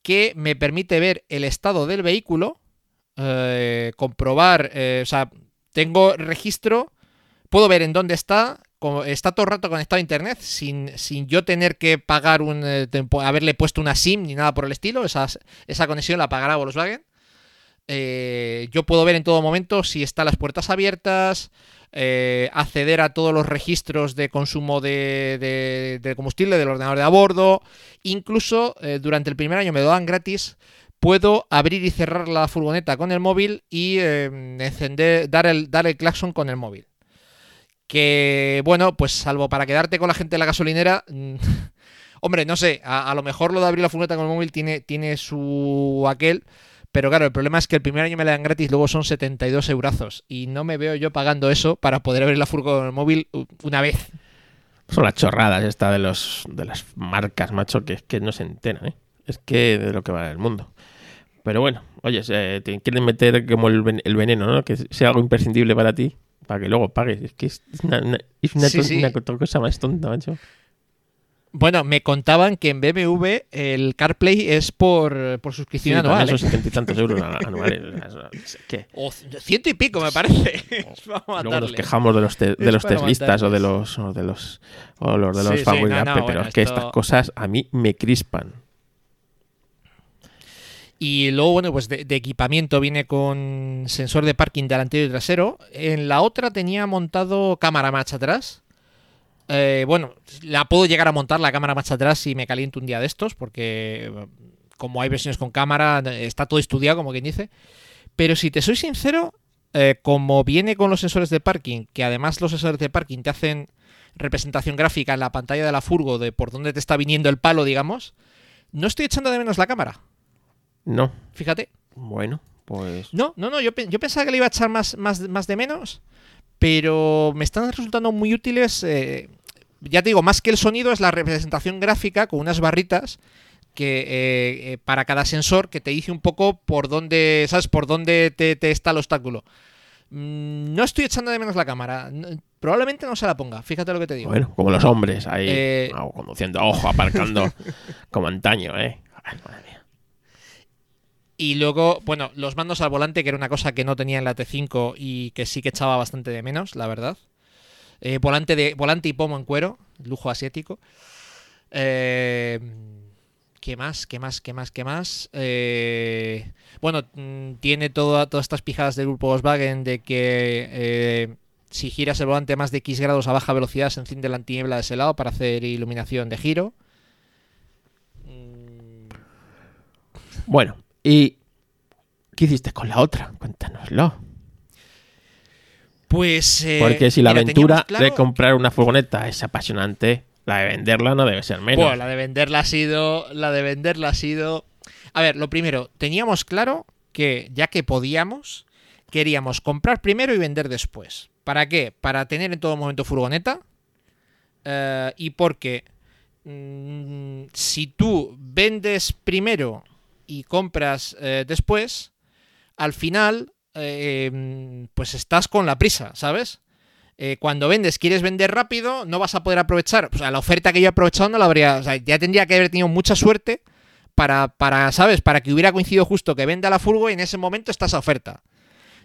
que me permite ver el estado del vehículo, eh, comprobar, o sea, tengo registro, puedo ver en dónde está, está todo el rato conectado a internet sin, sin yo tener que pagar un eh, haberle puesto una SIM ni nada por el estilo, esa, esa conexión la pagará Volkswagen. Eh, yo puedo ver en todo momento si están las puertas abiertas, eh, acceder a todos los registros de consumo de, de- combustible del ordenador de a bordo. Incluso durante el primer año me lo dan gratis. Puedo abrir y cerrar la furgoneta con el móvil y encender, dar el, dar el claxon con el móvil. Que bueno, pues salvo para quedarte con la gente de la gasolinera. mm, Hombre, no sé, a, lo mejor lo de abrir la furgoneta con el móvil tiene, tiene su aquel. Pero claro, el problema es que el primer año me la dan gratis, luego son 72 eurazos. Y no me veo yo pagando eso para poder abrir la furgoneta con el móvil una vez. Son las chorradas esta de los de las marcas, macho, que es que no se enteran, ¿eh? Es que de lo que va el mundo. Pero bueno, oye, eh, quieren meter como el veneno, ¿no? Que sea algo imprescindible para ti, para que luego pagues. Es que es una, una- es una Sí, to- sí. una co- cosa más tonta, macho. Bueno, me contaban que en BMW el CarPlay es por, por suscripción Sí, anual. ¿eh? setenta y tantos euros anuales. que- O ciento y pico, me parece. Vamos a Luego nos quejamos de los, te- de los teslistas o de los o de los o los de los Sí, sí, fanboys de no, no, Apple, bueno, pero es que esto- estas cosas a mí me crispan. Y luego, bueno, pues de, equipamiento viene con sensor de parking delantero y trasero. En la otra tenía montado cámara marcha atrás. Eh, bueno, la puedo llegar a montar la cámara marcha atrás si me caliento un día de estos, porque eh, como hay versiones con cámara, está todo estudiado, como quien dice. Pero si te soy sincero, eh, como viene con los sensores de parking, que además los sensores de parking te hacen representación gráfica en la pantalla de la furgo de por dónde te está viniendo el palo, digamos, no estoy echando de menos la cámara. No, Fíjate. bueno, pues No, no, no, yo, pe- yo pensaba que le iba a echar más, más, más de menos, pero me están resultando muy útiles. eh, ya te digo, más que el sonido es la representación gráfica con unas barritas que eh, eh, para cada sensor que te dice un poco por dónde, ¿sabes? Por dónde te, te está el obstáculo. Mm, No estoy echando de menos la cámara. Probablemente no se la ponga, fíjate lo que te digo. bueno, como los hombres ahí Eh, ah, conduciendo, ojo, aparcando como antaño, ¿eh? Ay, madre mía. Y luego, bueno, los mandos al volante, que era una cosa que no tenía en la T5 y que sí que echaba bastante de menos, la verdad. Eh, volante, de, volante y pomo en cuero, lujo asiático. Eh, ¿Qué más? ¿Qué más? ¿Qué más? ¿Qué más? Eh, bueno, mm, tiene toda- todas estas pijadas del grupo Volkswagen de que si giras el volante más de X grados a baja velocidad se enciende la antiniebla de ese lado para hacer iluminación de giro. Mm, Bueno, ¿y qué hiciste con la otra? Cuéntanoslo. Pues. eh, Porque si la mira, aventura claro- de comprar una furgoneta es apasionante, la de venderla no debe ser menos. Bueno, la de venderla ha sido. La de venderla ha sido. A ver, lo primero, teníamos claro que ya que podíamos, queríamos comprar primero y vender después. ¿Para qué? Para tener en todo momento furgoneta. eh, y porque mm, si tú vendes primero y compras eh, después, al final, eh, mm, pues estás con la prisa, ¿sabes? Eh, cuando vendes, quieres vender rápido, no vas a poder aprovechar. O sea, la oferta que yo he aprovechado no la habría. Ya tendría que haber tenido mucha suerte para, para, ¿sabes? Para que hubiera coincidido justo que venda la furgo y en ese momento está esa oferta.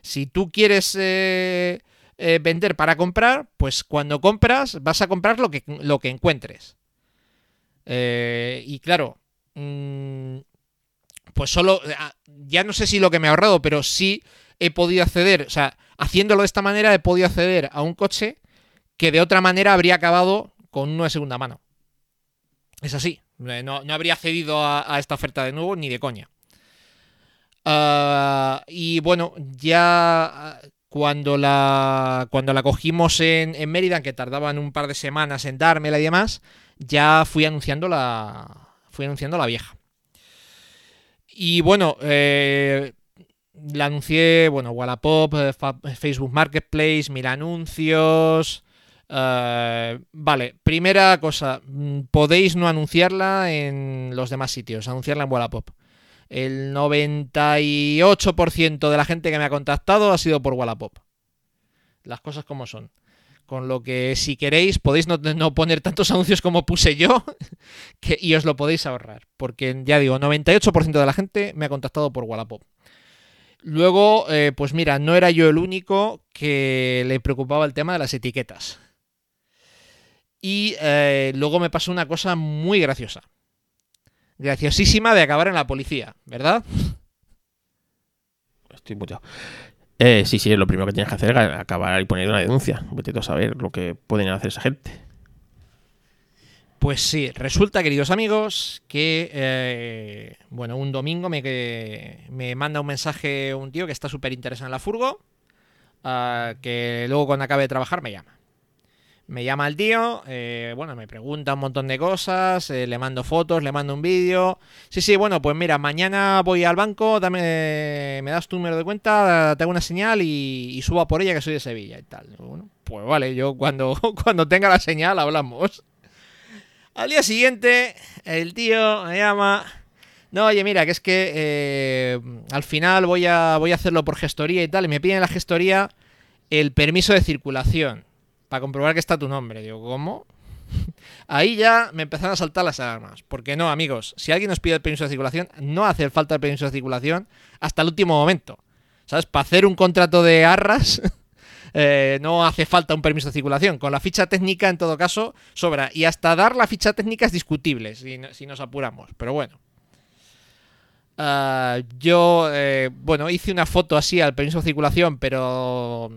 Si tú quieres vender para comprar, pues cuando compras vas a comprar lo que, lo que encuentres. Y claro, mm, pues solo, ah, ya no sé si lo que me he ahorrado, pero sí he podido acceder, o sea, haciéndolo de esta manera he podido acceder a un coche que de otra manera habría acabado con uno de segunda mano. Es así, eh, no, no habría cedido a, a esta oferta de nuevo ni de coña. Ah, y bueno, ya ah, cuando la, cuando la cogimos en, en Mérida, que tardaban un par de semanas en dármela y demás, ya fui anunciando la, fui anunciando la vieja. Y bueno, eh, la anuncié, bueno, Wallapop, eh, Fa- Facebook Marketplace, mil anuncios. eh, vale, primera cosa, mm, podéis no anunciarla en los demás sitios, anunciarla en Wallapop. El 98% de la gente que me ha contactado ha sido por Wallapop. Las cosas como son. Con lo que si queréis podéis no, no poner tantos anuncios como puse yo que, y os lo podéis ahorrar. Porque ya digo, 98% de la gente me ha contactado por Wallapop. Luego, eh, pues mira, no era yo el único que le preocupaba el tema de las etiquetas. Y eh, luego me pasó una cosa muy graciosa. Graciosísima de acabar en la policía, ¿verdad? Estoy muteado. Eh, sí, sí, lo primero que tienes que hacer es acabar y poner una denuncia. Vete a saber lo que pueden hacer esa gente. Pues sí, resulta, queridos amigos, que, eh, bueno, un domingo me, me manda un mensaje un tío que está súper interesado en la furgo, ah, que luego cuando acabe de trabajar me llama. Me llama el tío, eh, bueno, me pregunta un montón de cosas, eh, le mando fotos, le mando un vídeo. Sí, sí, bueno, pues mira, mañana voy al banco, dame, me das tu número de cuenta, te hago una señal y, subo a por ella que soy de Sevilla y tal. Bueno, pues vale, yo cuando, cuando tenga la señal hablamos. Al día siguiente, el tío me llama. No, oye, mira, que es que eh, al final voy a, voy a hacerlo por gestoría y tal. Y me piden en la gestoría el permiso de circulación para comprobar que está tu nombre. Digo, ¿cómo? Ahí ya me empezaron a saltar las alarmas. Porque no, amigos, si alguien nos pide el permiso de circulación, no hace falta el permiso de circulación hasta el último momento. ¿Sabes? Para hacer un contrato de arras. Eh, no hace falta un permiso de circulación. Con la ficha técnica, en todo caso, sobra. Y hasta dar la ficha técnica es discutible, si, si nos apuramos. Pero bueno. Uh, yo, eh, bueno, hice una foto así al permiso de circulación, pero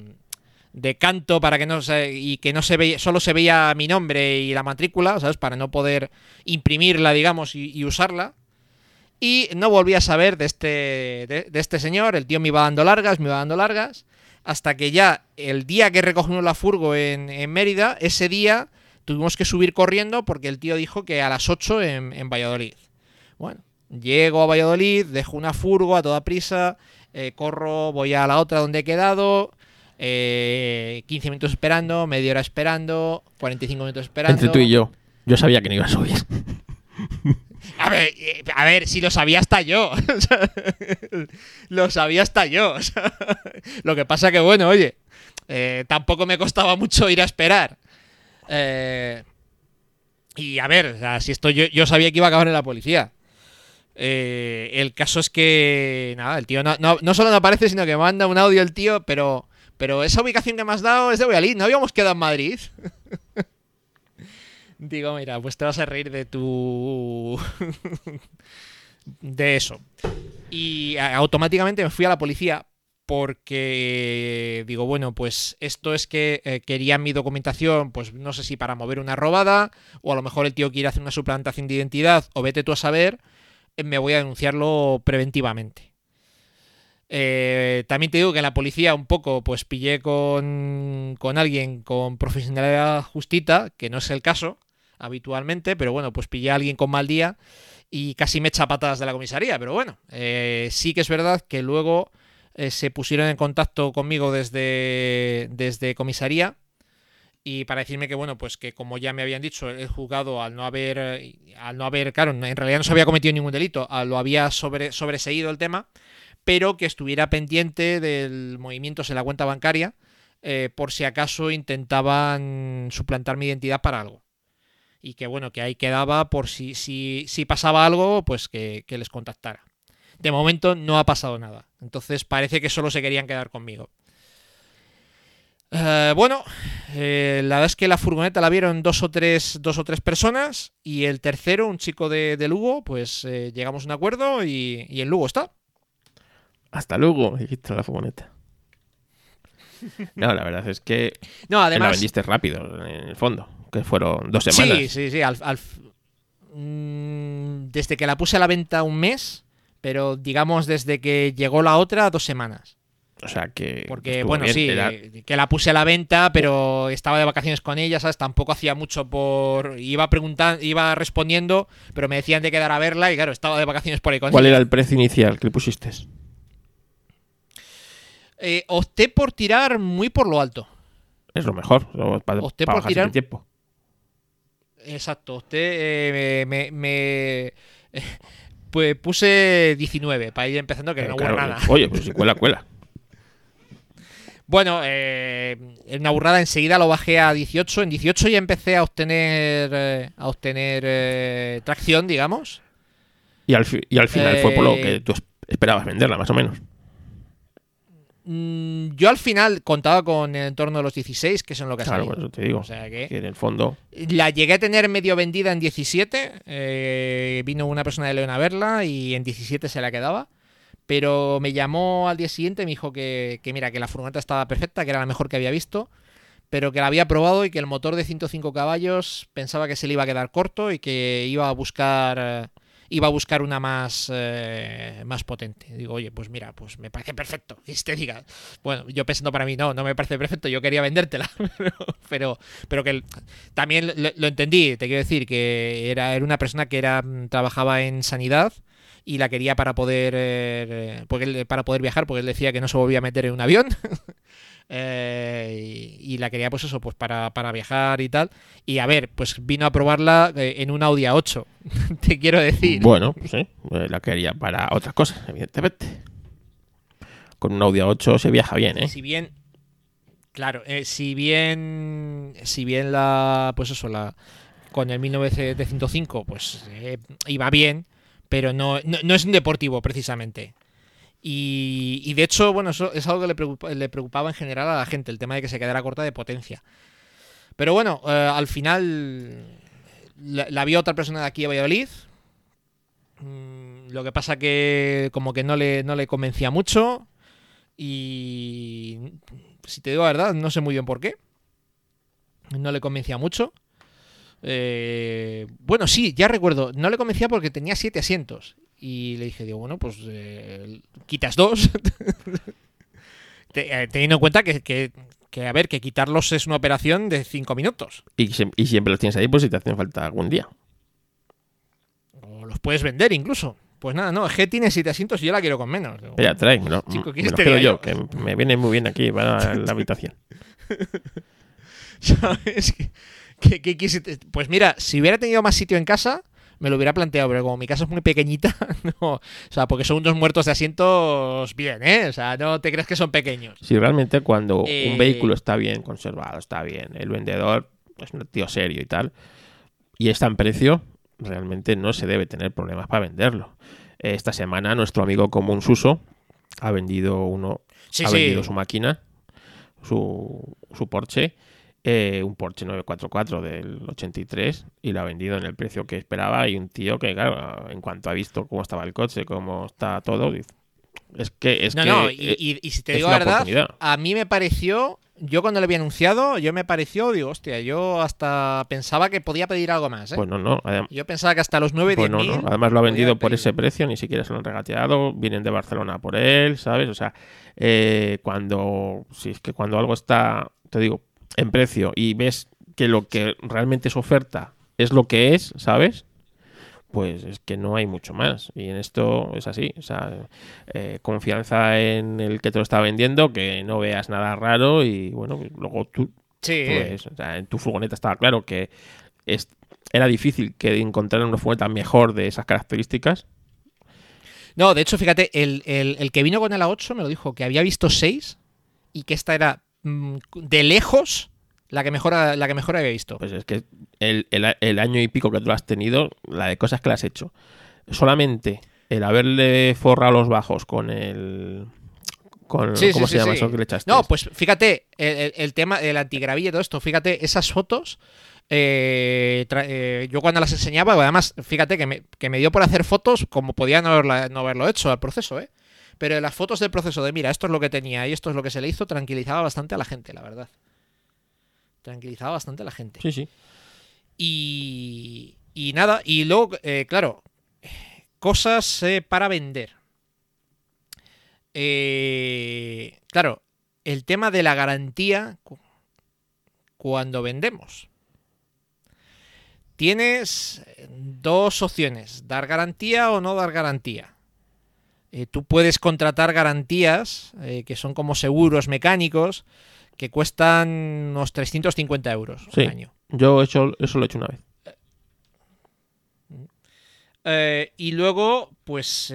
de canto para que no se, y que no se veía, solo se veía mi nombre y la matrícula, ¿sabes? Para no poder imprimirla, digamos, y, usarla. Y no volví a saber de este, de, este señor. El tío me iba dando largas, me iba dando largas hasta que ya el día que recogimos la furgo en, en, Mérida, ese día tuvimos que subir corriendo porque el tío dijo que a las 8 en, en Valladolid. Bueno, llego a Valladolid, dejo una furgo a toda prisa, eh, corro, voy a la otra donde he quedado, eh, 15 minutos esperando, media hora esperando, 45 minutos esperando. Entre tú y yo, yo sabía que no iba a subir. A ver, a ver, si lo sabía hasta yo. lo sabía hasta yo. lo que pasa que, bueno, oye, eh, tampoco me costaba mucho ir a esperar. Eh, y a ver, o sea, si esto yo, yo, sabía que iba a acabar en la policía. Eh, el caso es que, nada, el tío no, no, no, solo no aparece, sino que manda un audio el tío, pero, pero esa ubicación que me has dado es de Valladolid, ¿no habíamos quedado en Madrid? Digo, mira, pues te vas a reír de tu. de eso. Y automáticamente me fui a la policía porque digo, bueno, pues esto es que eh, quería mi documentación, pues no sé si para mover una robada, o a lo mejor el tío quiere hacer una suplantación de identidad, o vete tú a saber, eh, me voy a denunciarlo preventivamente. Eh, también te digo que en la policía un poco pues pillé con, con alguien con profesionalidad justita, que no es el caso, habitualmente, pero bueno, pues pillé a alguien con mal día y casi me echa patadas de la comisaría, pero bueno, eh, sí que es verdad que luego eh, se pusieron en contacto conmigo desde, desde comisaría y para decirme que bueno, pues que como ya me habían dicho, el juzgado al no haber, al no haber, claro, en realidad no se había cometido ningún delito, lo había sobre, sobreseído el tema, pero que estuviera pendiente del movimientos en la cuenta bancaria eh, por si acaso intentaban suplantar mi identidad para algo y que bueno, que ahí quedaba por si, si, si pasaba algo, pues que, les contactara. De momento no ha pasado nada, entonces parece que solo se querían quedar conmigo. Uh, bueno, eh, la verdad es que la furgoneta la vieron dos o tres, dos o tres personas y el tercero, un chico de, de Lugo, pues eh, llegamos a un acuerdo y, y, en Lugo está. Hasta Lugo, dijiste la furgoneta. No, la verdad es que no, además, la vendiste rápido, en el fondo que fueron dos semanas. Sí, sí, sí. Al, al, mmm, desde que la puse a la venta un mes, pero digamos desde que llegó la otra, dos semanas. O sea que. Porque, bueno, bien, sí, era... que la puse a la venta, pero estaba de vacaciones con ella, ¿sabes? Tampoco hacía mucho por. Iba preguntando, iba respondiendo, pero me decían de quedar a verla y, claro, estaba de vacaciones por ahí con ¿Cuál ella. era el precio inicial que le pusiste? Eh, opté por tirar muy por lo alto. Es lo mejor. Para, opté para por tirar. El tiempo. Exacto, usted eh, me, me, me pues puse 19 para ir empezando que Pero no hubo claro, nada. Oye, pues si cuela, cuela. Bueno, eh, una burrada enseguida lo bajé a 18. En 18 ya empecé a obtener eh, a obtener eh, tracción, digamos. Y al, fi- y al final fue por lo Eh, que tú es- esperabas venderla, más o menos. Mm, yo al final contaba con en torno a los 16, que son lo que ha Claro, salido. por eso te digo. O sea que Que en el fondo. la llegué a tener medio vendida en 17. eh, vino una persona de León a verla y en 17 se la quedaba. Pero me llamó al día siguiente y me dijo que, que mira, que la furgoneta estaba perfecta, que era la mejor que había visto, pero que la había probado y que el motor de 105 caballos pensaba que se le iba a quedar corto y que iba a buscar eh, iba a buscar una más eh, más potente. Digo, oye, pues mira, pues me parece perfecto. Y te diga, bueno, yo pensando para mí, no, no me parece perfecto, yo quería vendértela, pero, pero, que también lo, lo entendí, te quiero decir que era, era una persona que era mm, trabajaba en sanidad y la quería para poder eh, porque para poder viajar porque él decía que no se volvía a meter en un avión Eh, y, y la quería pues eso pues para, para viajar y tal y a ver pues vino a probarla eh, en un Audi A8 te quiero decir Bueno, pues sí, eh, la quería para otras cosas, evidentemente. Con un Audi A8 se viaja bien, ¿eh? si bien claro eh, si bien si bien la pues eso la con el 1905 pues eh, iba bien pero no, no, no es un deportivo precisamente y, y de hecho bueno eso es algo que le, le preocupaba en general a la gente el tema de que se quedara corta de potencia pero bueno eh, al final la, la vio otra persona de aquí a Valladolid Mm, lo que pasa que como que no le, no le convencía mucho y si te digo la verdad, no sé muy bien por qué. No le convencía mucho. Eh, bueno, sí, ya recuerdo. No le convencía porque tenía siete asientos. Y le dije, digo, bueno, pues eh, quitas dos. Eh, teniendo en cuenta que, que- que, a ver, que quitarlos es una operación de cinco minutos. Y, siem- y siempre los tienes ahí por si te hacen falta algún día. O los puedes vender incluso. Pues nada, no, es que tiene siete asientos y yo la quiero con menos. Digo, trae, me, lo- Chico, me ¿quieres los te quedo yo, yo? que me viene muy bien aquí para la habitación. ¿Sabes? Pues mira, si hubiera tenido más sitio en casa, me lo hubiera planteado, pero como mi casa es muy pequeñita, no. O sea, porque son unos muertos de asientos bien, ¿eh? O sea, no te crees que son pequeños. Si realmente cuando Eh, un vehículo está bien conservado, está bien, el vendedor es un tío serio y tal, y está en precio, realmente no se debe tener problemas para venderlo. Esta semana nuestro amigo común Suso ha vendido uno, Sí, ha sí. vendido su máquina, su, su Porsche, eh, un Porsche 944 del 83 y lo ha vendido en el precio que esperaba y un tío que claro, en cuanto ha visto cómo estaba el coche, cómo está todo, dice, es que es no, que no, y, eh, y- y si te es digo la verdad, a mí me pareció, yo cuando le había anunciado, yo me pareció, digo, hostia, yo hasta pensaba que podía pedir algo más, ¿eh? Pues no, yo pensaba que hasta los 9, pues 10 no, mil... no. Además lo ha vendido por pedir. ese precio, ni siquiera se lo han regateado. Vienen de Barcelona por él, ¿sabes? O sea, eh, cuando. Si es que cuando algo está, te digo, en precio y ves que lo que realmente es oferta es lo que es, ¿sabes? Pues es que no hay mucho más. Y en esto es así. O sea, eh, confianza en el que te lo está vendiendo, que no veas nada raro y bueno, luego tú Sí, pues, o sea, en tu furgoneta estaba claro que es- era difícil que encontrar una furgoneta mejor de esas características. No, de hecho, fíjate, el, el- el que vino con el A8 me lo dijo, que había visto 6 y que esta era de lejos la que mejor, la que mejor había visto. Pues es que el, el- el año y pico que tú has tenido, la de cosas que le has hecho, solamente el haberle forrado los bajos con el... Con, Sí, ¿Cómo sí, se sí, llama eso que le echaste? No, pues fíjate, el, tema, el antigravilla y todo esto, fíjate, esas fotos, eh, eh, yo cuando las enseñaba, además, fíjate que me, que me dio por hacer fotos como podía no, haberla- no haberlo hecho al proceso, ¿eh? Pero las fotos del proceso de, mira, esto es lo que tenía y esto es lo que se le hizo, tranquilizaba bastante a la gente, la verdad. Tranquilizaba bastante a la gente. Sí, sí. Y, y nada, y luego, eh, claro, cosas eh, para vender. Eh, claro, el tema de la garantía cu- cuando vendemos. Tienes eh, dos opciones, dar garantía o no dar garantía. Eh, tú puedes contratar garantías eh, que son como seguros mecánicos que cuestan unos 350 euros Sí. al año. Yo he hecho, eso lo he hecho una vez. Eh, y luego, pues,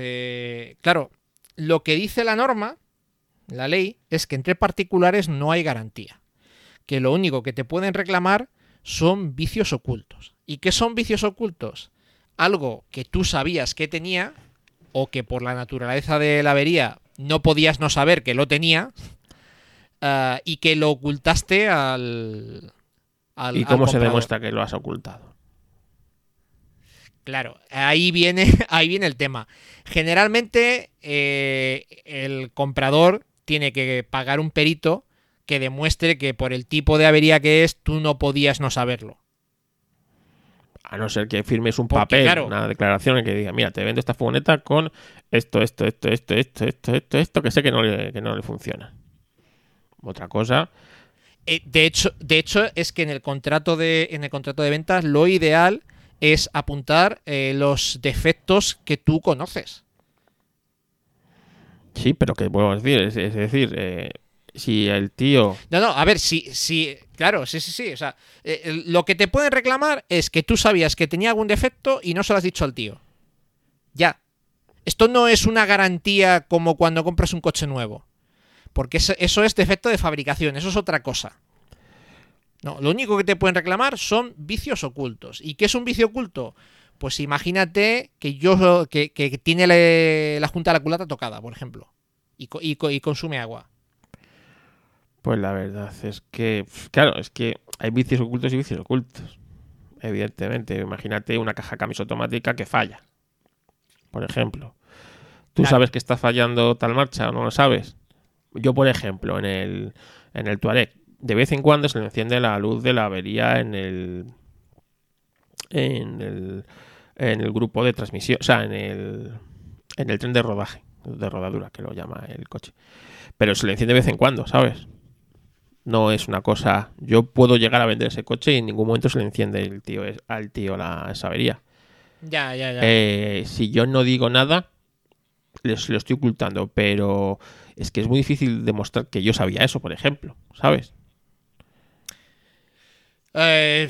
claro, lo que dice la norma, la ley es que entre particulares no hay garantía. Que lo único que te pueden reclamar son vicios ocultos. ¿Y qué son vicios ocultos? Algo que tú sabías que tenía o que por la naturaleza de la avería no podías no saber que lo tenía uh, y que lo ocultaste al... al ¿Y al cómo se demuestra que lo has ocultado? Claro, ahí viene, ahí viene el tema. Generalmente eh, el comprador tiene que pagar un perito que demuestre que por el tipo de avería que es, tú no podías no saberlo. A no ser que firmes un Porque, papel, claro. una declaración en que diga, mira, te vendo esta furgoneta con esto, esto, esto, esto, esto, esto, esto, esto, que sé que no le, que no le funciona. Otra cosa, Eh, de, hecho, de hecho, es que en el contrato de, en el contrato de ventas lo ideal es apuntar eh, los defectos que tú conoces. sí, pero que vuelvo a decir, es, es decir, eh, si el tío No, no, a ver, sí, sí, claro, sí, sí, sí. O sea, eh, lo que te pueden reclamar es que tú sabías que tenía algún defecto y no se lo has dicho al tío. Ya. Esto no es una garantía como cuando compras un coche nuevo. Porque eso, es defecto de fabricación, eso es otra cosa. No, lo único que te pueden reclamar son vicios ocultos. ¿Y qué es un vicio oculto? Pues imagínate que yo que, que tiene la, junta de la culata tocada, por ejemplo, y, y y consume agua. Pues la verdad es que, claro, es que hay vicios ocultos y vicios ocultos. Evidentemente, imagínate una caja camisa automática que falla. Por ejemplo, tú Claro. sabes que está fallando tal marcha o no lo sabes. Yo, por ejemplo, en el, en el Touareg, de vez en cuando se le enciende la luz de la avería en el, en el, en el grupo de transmisión, o sea, en el, en el tren de rodaje, de rodadura, que lo llama el coche. Pero se le enciende de vez en cuando, ¿sabes? No es una cosa. Yo puedo llegar a vender ese coche y en ningún momento se le enciende el tío, al tío la, esa avería. Ya, ya, ya. Eh, si yo no digo nada, les lo estoy ocultando, pero es que es muy difícil demostrar que yo sabía eso, por ejemplo, ¿sabes? Eh,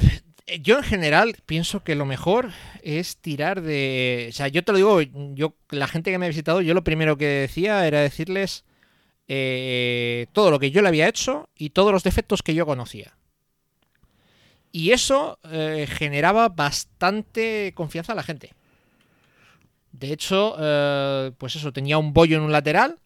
yo en general pienso que lo mejor es tirar de... O sea, yo te lo digo, yo la gente que me ha visitado, yo lo primero que decía era decirles eh, todo lo que yo le había hecho y todos los defectos que yo conocía. Y eso eh, generaba bastante confianza a la gente. De hecho, eh, pues eso, tenía un bollo en un lateral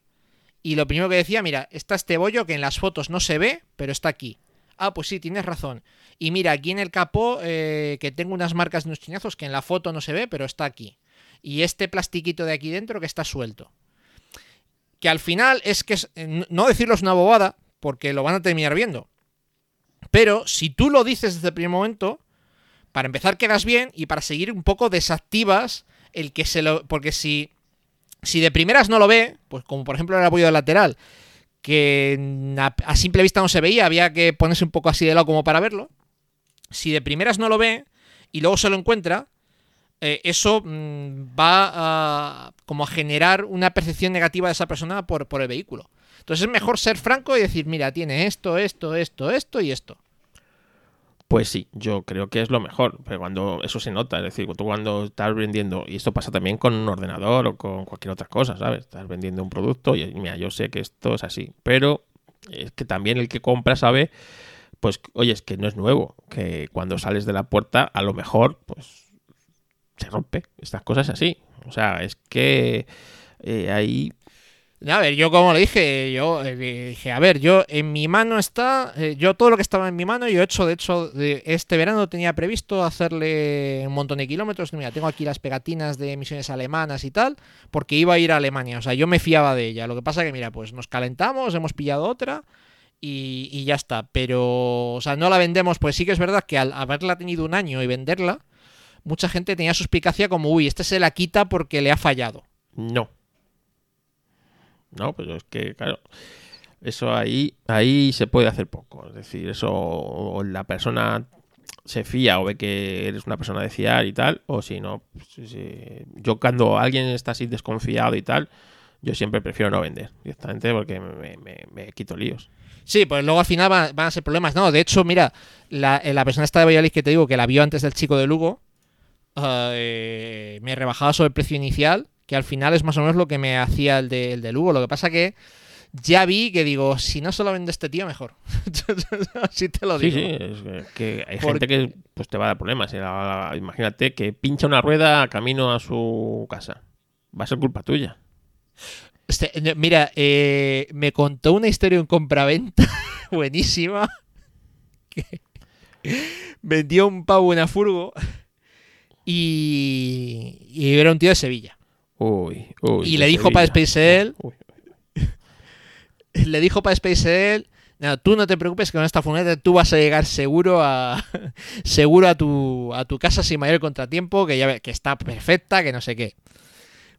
y lo primero que decía, mira, está este bollo que en las fotos no se ve, pero está aquí. Ah, pues sí, tienes razón. Y mira, aquí en el capó que tengo unas marcas de unos chiñazos que en la foto no se ve, pero está aquí. Y este plastiquito de aquí dentro que está suelto. Que al final es que, eh, no decirlo es una bobada, porque lo van a terminar viendo. Pero si tú lo dices desde el primer momento, para empezar quedas bien y para seguir un poco desactivas el que se lo... Porque si, si de primeras no lo ve, pues como por ejemplo el apoyo lateral, que a, a simple vista no se veía, había que ponerse un poco así de lado como para verlo. Si de primeras no lo ve y luego se lo encuentra, eh, eso mm, va a, como a generar una percepción negativa de esa persona por, el vehículo. Entonces es mejor ser franco y decir, mira, tiene esto, esto, esto, esto y esto. Pues sí, yo creo que es lo mejor, pero cuando eso se nota, es decir, tú cuando estás vendiendo, y esto pasa también con un ordenador o con cualquier otra cosa, ¿sabes? Estás vendiendo un producto y mira, yo sé que esto es así, pero es que también el que compra sabe, pues, oye, es que no es nuevo, que cuando sales de la puerta, a lo mejor, pues, se rompe, estas cosas así. O sea, es que eh, ahí A ver, yo como le dije, yo eh, dije, a ver, yo en mi mano está, eh, yo todo lo que estaba en mi mano, yo he hecho, de hecho, de este verano tenía previsto hacerle un montón de kilómetros. Mira, tengo aquí las pegatinas de emisiones alemanas y tal, porque iba a ir a Alemania, o sea, yo me fiaba de ella. Lo que pasa que, mira, pues nos calentamos, hemos pillado otra y, y ya está. Pero, o sea, no la vendemos, pues sí que es verdad que al haberla tenido un año y venderla, mucha gente tenía suspicacia como, uy, este se la quita porque le ha fallado. No. No, pero es que, claro, eso ahí, ahí se puede hacer poco. Es decir, eso o la persona se fía o ve que eres una persona de fiar y tal, o si no, pues, yo cuando alguien está así desconfiado y tal, yo siempre prefiero no vender directamente porque me, me- me quito líos. Sí, pues luego al final van, van a ser problemas. No, de hecho, mira, la, eh, la persona esta de Valladolid que te digo que la vio antes del chico de Lugo, eh, me rebajaba sobre el precio inicial, que al final es más o menos lo que me hacía el de, el de Lugo. Lo que pasa que ya vi que digo, si no solo vende este tío, mejor. Así te lo Sí, digo. sí, es que- hay Porque- gente que pues te va a dar problemas. Imagínate que pincha una rueda camino a su casa. Va a ser culpa tuya. Este, mira, eh, me contó una historia en compraventa buenísima. Que vendió un pavo una furgo y, y era un tío de Sevilla. Uy, uy. Y le dijo para despedirse de él. Uy, Le dijo para despedirse de él. "No, tú no te preocupes que con esta furgoneta tú vas a llegar seguro a seguro a tu, a tu casa sin mayor contratiempo, que ya ve- que está perfecta, que no sé qué.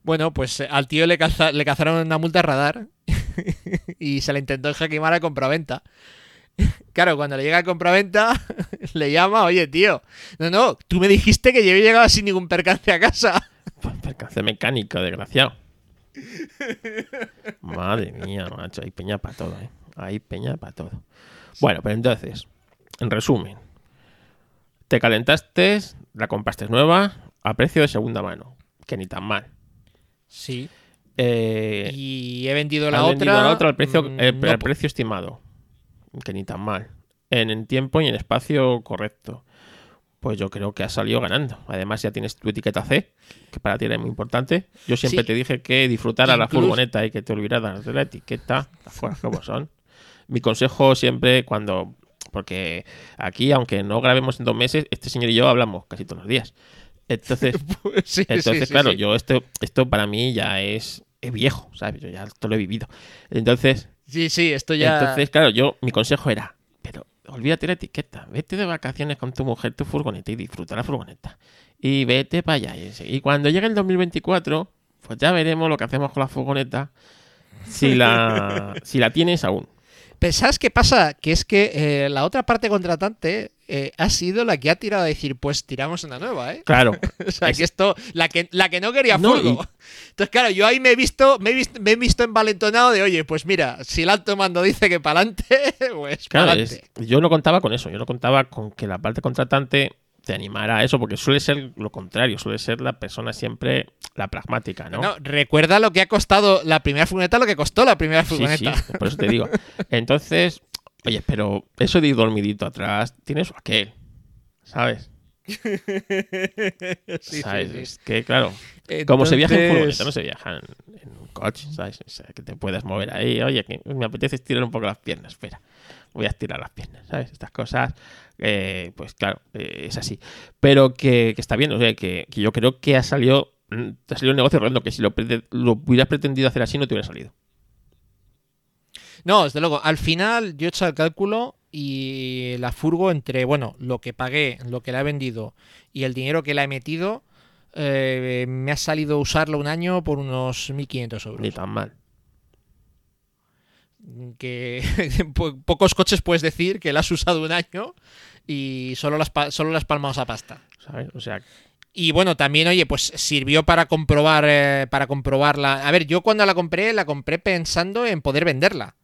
Bueno, pues eh, al tío le, calza- le cazaron una multa radar y se le intentó enjaquimar a compraventa. Claro, cuando le llega a compraventa, le llama, oye, tío, no, no, tú me dijiste que yo llegado sin ningún percance a casa. Percance mecánico, desgraciado. Madre mía, macho. Hay peña para todo, ¿eh? Hay peña para todo. Bueno, pero entonces, en resumen, te calentaste, la compraste nueva a precio de segunda mano, que ni tan mal. Sí. Eh, Y he vendido la has vendido otra. la otra al precio, mm, eh, no precio estimado, que ni tan mal. En el tiempo y en espacio correcto. Pues yo creo que has salido ganando. Además, ya tienes tu etiqueta C, que para ti era muy importante. Yo siempre Sí. te dije que disfrutara la furgoneta y que te olvidaras de la etiqueta, las cosas como son. Mi consejo siempre cuando. Porque aquí, aunque no grabemos en dos meses, este señor y yo hablamos casi todos los días. Entonces, Sí, sí, entonces, sí, claro, yo esto, esto para mí ya es, es viejo, ¿sabes? Yo ya esto lo he vivido. Entonces, Sí, sí, esto ya. entonces, claro, yo, mi consejo era, pero olvídate la etiqueta, vete de vacaciones con tu mujer, tu furgoneta y disfruta la furgoneta. Y vete para allá. Y, cuando llegue el 2024, pues ya veremos lo que hacemos con la furgoneta. Si la, si la tienes aún. Pero ¿sabes qué pasa? Que es que eh, la otra parte contratante eh, ha sido la que ha tirado a decir, pues tiramos una nueva, ¿eh? Claro, O sea, Es- que esto, la que, la que no quería No, furgo. Entonces, claro, yo ahí me he visto, me he visto, me he visto envalentonado de, oye, pues mira, si el alto mando dice que para adelante, pues claro, es- yo no contaba con eso. Yo no contaba con que la parte contratante te animara a eso, porque suele ser lo contrario, suele ser la persona siempre la pragmática, ¿no? No, recuerda lo que ha costado la primera furgoneta, lo que costó la primera Sí, furgoneta. sí, por eso te digo. Entonces, oye, pero eso de ir dormidito atrás tiene su aquel, ¿sabes? Sí, ¿Sabes? sí, sí. Es que, claro, como se viaja en furgoneta, no se viaja en, en un coche, ¿sabes? O sea, que te puedas mover ahí. Oye, que me apetece estirar un poco las piernas. Espera, voy a estirar las piernas, ¿sabes? Estas cosas, eh, pues claro, eh, es así. Pero que, que está bien, o sea, que, que yo creo que ha salido, mm, ha salido un negocio redondo, que si lo, lo hubieras pretendido hacer así no te hubiera salido. No, desde luego, al final yo he hecho el cálculo y la furgo entre, bueno, lo que pagué, lo que la he vendido y el dinero que la he metido, eh, me ha salido usarlo un año por unos 1.500 euros. Ni tan mal. Que po- pocos coches puedes decir que la has usado un año y solo las, solo las palmas a pasta. ¿Sabes? O sea, Y bueno, también, oye, pues sirvió para comprobar, eh, para comprobarla. A ver, yo cuando la compré, la compré pensando en poder venderla.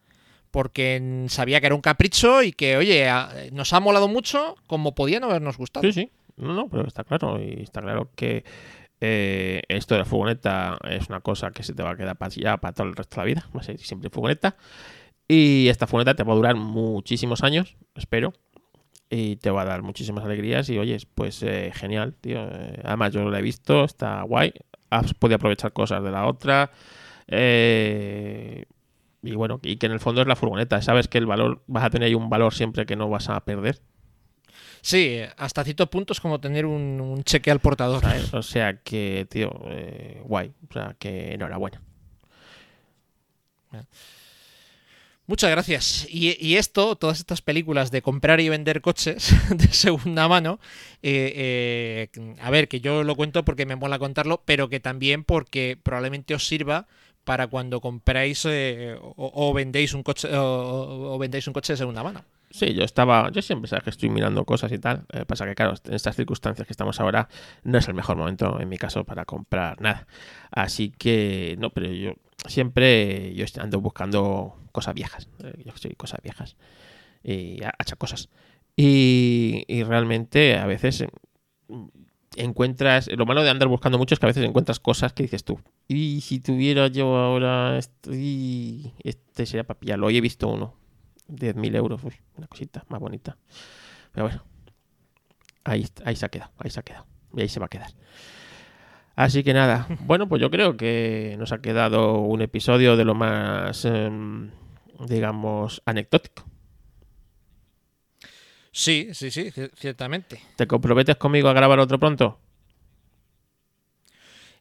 Porque sabía que era un capricho y que, oye, nos ha molado mucho como podía no habernos gustado. Sí, sí. No, no, pero está claro. Y está claro que eh, esto de la furgoneta es una cosa que se te va a quedar para ya para todo el resto de la vida. Va a ser siempre furgoneta. Y esta furgoneta te va a durar muchísimos años, espero. Y te va a dar muchísimas alegrías. Y oye, pues eh, genial, tío. Eh, además, yo la he visto, está guay. Has podido aprovechar cosas de la otra. Eh, y bueno, y que en el fondo es la furgoneta. Sabes que el valor, vas a tener ahí un valor siempre que no vas a perder. Sí, hasta ciertos puntos como tener un, un cheque al portador. ¿sabes? O sea que, tío, eh, guay. O sea que enhorabuena. Muchas gracias. Y, y esto, todas estas películas de comprar y vender coches de segunda mano, eh, eh, a ver, que yo lo cuento porque me mola contarlo, pero que también porque probablemente os sirva para cuando compráis eh, o, vendéis un coche o, vendéis un coche de segunda mano. Sí, yo estaba, yo siempre sabes que estoy mirando cosas y tal. Eh, pasa que, claro, en estas circunstancias que estamos ahora, no es el mejor momento, en mi caso, para comprar nada. Así que, no, pero yo siempre yo ando buscando cosas viejas. Eh, yo soy cosas viejas. Y hacha cosas. Y, realmente a veces encuentras, lo malo de andar buscando mucho es que a veces encuentras cosas que dices tú, y si tuviera yo ahora, esto, y este sería para pillarlo. Hoy he visto uno, 10.000 euros, uy, una cosita más bonita. Pero bueno, ahí, ahí se ha quedado, ahí se ha quedado, y ahí se va a quedar. Así que nada, bueno, pues yo creo que nos ha quedado un episodio de lo más, em, digamos, anecdótico. Sí, sí, sí, cier- ciertamente. ¿Te comprometes conmigo a grabar otro pronto?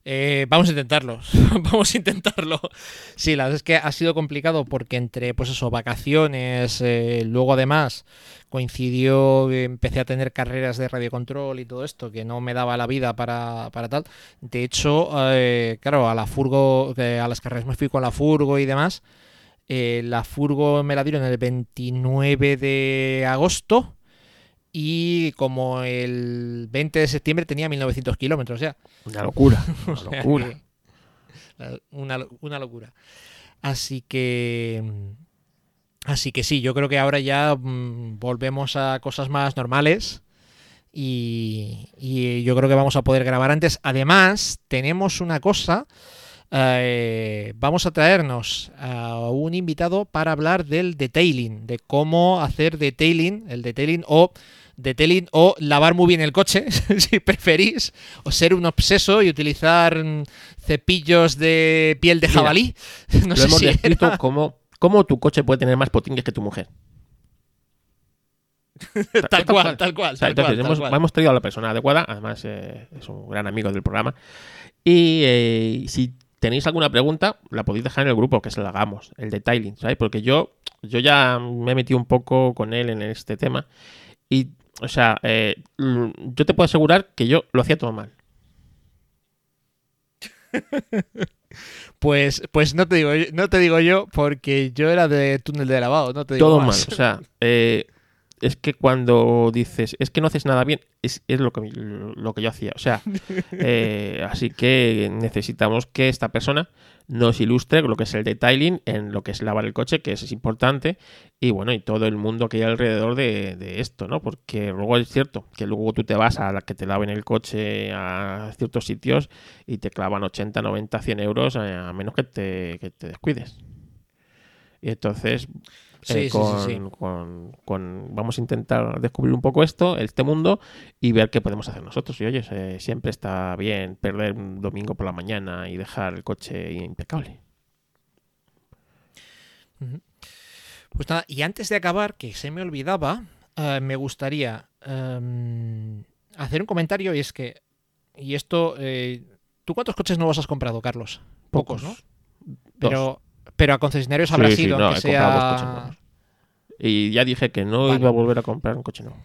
Eh, vamos a intentarlo. vamos a intentarlo. Sí, la verdad es que ha sido complicado porque entre, pues eso, vacaciones, eh, luego además coincidió, empecé a tener carreras de radiocontrol y todo esto, que no me daba la vida para, para tal. De hecho, eh, claro, a la furgo, a las carreras me fui con la furgo y demás. Eh, la furgo me la dieron el 29 de agosto y como el 20 de septiembre tenía 1900 kilómetros ya. Una locura, O una sea locura. que- la- Una, lo- una locura. Así que. mm, Así que sí, yo creo que ahora ya mm, volvemos a cosas más normales. Y, y yo creo que vamos a poder grabar antes. Además, tenemos una cosa. eh, vamos a traernos a un invitado para hablar del detailing, de cómo hacer detailing, el detailing o detailing o lavar muy bien el coche, si preferís, o ser un obseso y utilizar mm, cepillos de piel de Mira, jabalí. No Lo sé hemos si descrito era- como cómo tu coche puede tener más potingues que tu mujer. tal cual, tal cual, O sea, tal cual, entonces, tal cual. hemos traído a la persona adecuada, además eh, es un gran amigo del programa. Y eh, si tenéis alguna pregunta, la podéis dejar en el grupo, que se la hagamos, el detailing, ¿sabes? Porque yo, yo ya me he metido un poco con él en este tema. Y, o sea, eh, l- yo te puedo asegurar que yo lo hacía todo mal. Pues, pues no te digo, yo- no te digo yo, porque yo era de túnel de lavado, no te digo todo mal. O sea, eh, es que cuando dices, es que no haces nada bien, es, es lo, que, lo que yo hacía. O sea, eh, así que necesitamos que esta persona nos ilustre lo que es el detailing en lo que es lavar el coche, que eso es importante, y bueno, y todo el mundo que hay alrededor de, de esto, ¿no? Porque luego es cierto que luego tú te vas a la que te laven el coche a ciertos sitios y te clavan 80, 90, 100 euros, eh, a menos que te, que te descuides. Y entonces Sí, eh, sí, sí, con, sí. con- con- vamos a intentar descubrir un poco esto, este mundo, y ver qué podemos hacer nosotros. Y oye, eh, siempre está bien perder un domingo por la mañana y dejar el coche impecable. Pues nada, y antes de acabar, que se me olvidaba, eh, me gustaría em, hacer un comentario y es que, y esto, ¿tú cuántos coches nuevos has comprado, Carlos? Pocos, ¿no? Pero, pero a concesionarios habrá Sí, sí, sido, no, he comprado dos sea... coches nuevos. Y ya dije que no Vale. iba a volver a comprar un coche nuevo.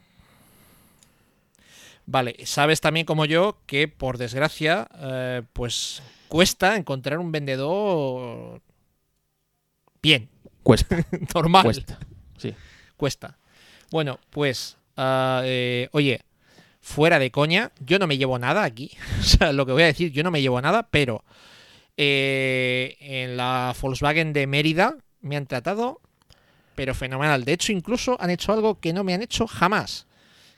Vale, sabes también como yo que por desgracia, eh, pues cuesta encontrar un vendedor bien, Cuesta, normal. cuesta. Sí. Cuesta. Bueno, pues, ah, eh, oye, fuera de coña, yo no me llevo nada aquí. O sea, lo que voy a decir, yo no me llevo nada, pero eh, en la Volkswagen de Mérida me han tratado, pero fenomenal. De hecho, incluso han hecho algo que no me han hecho jamás,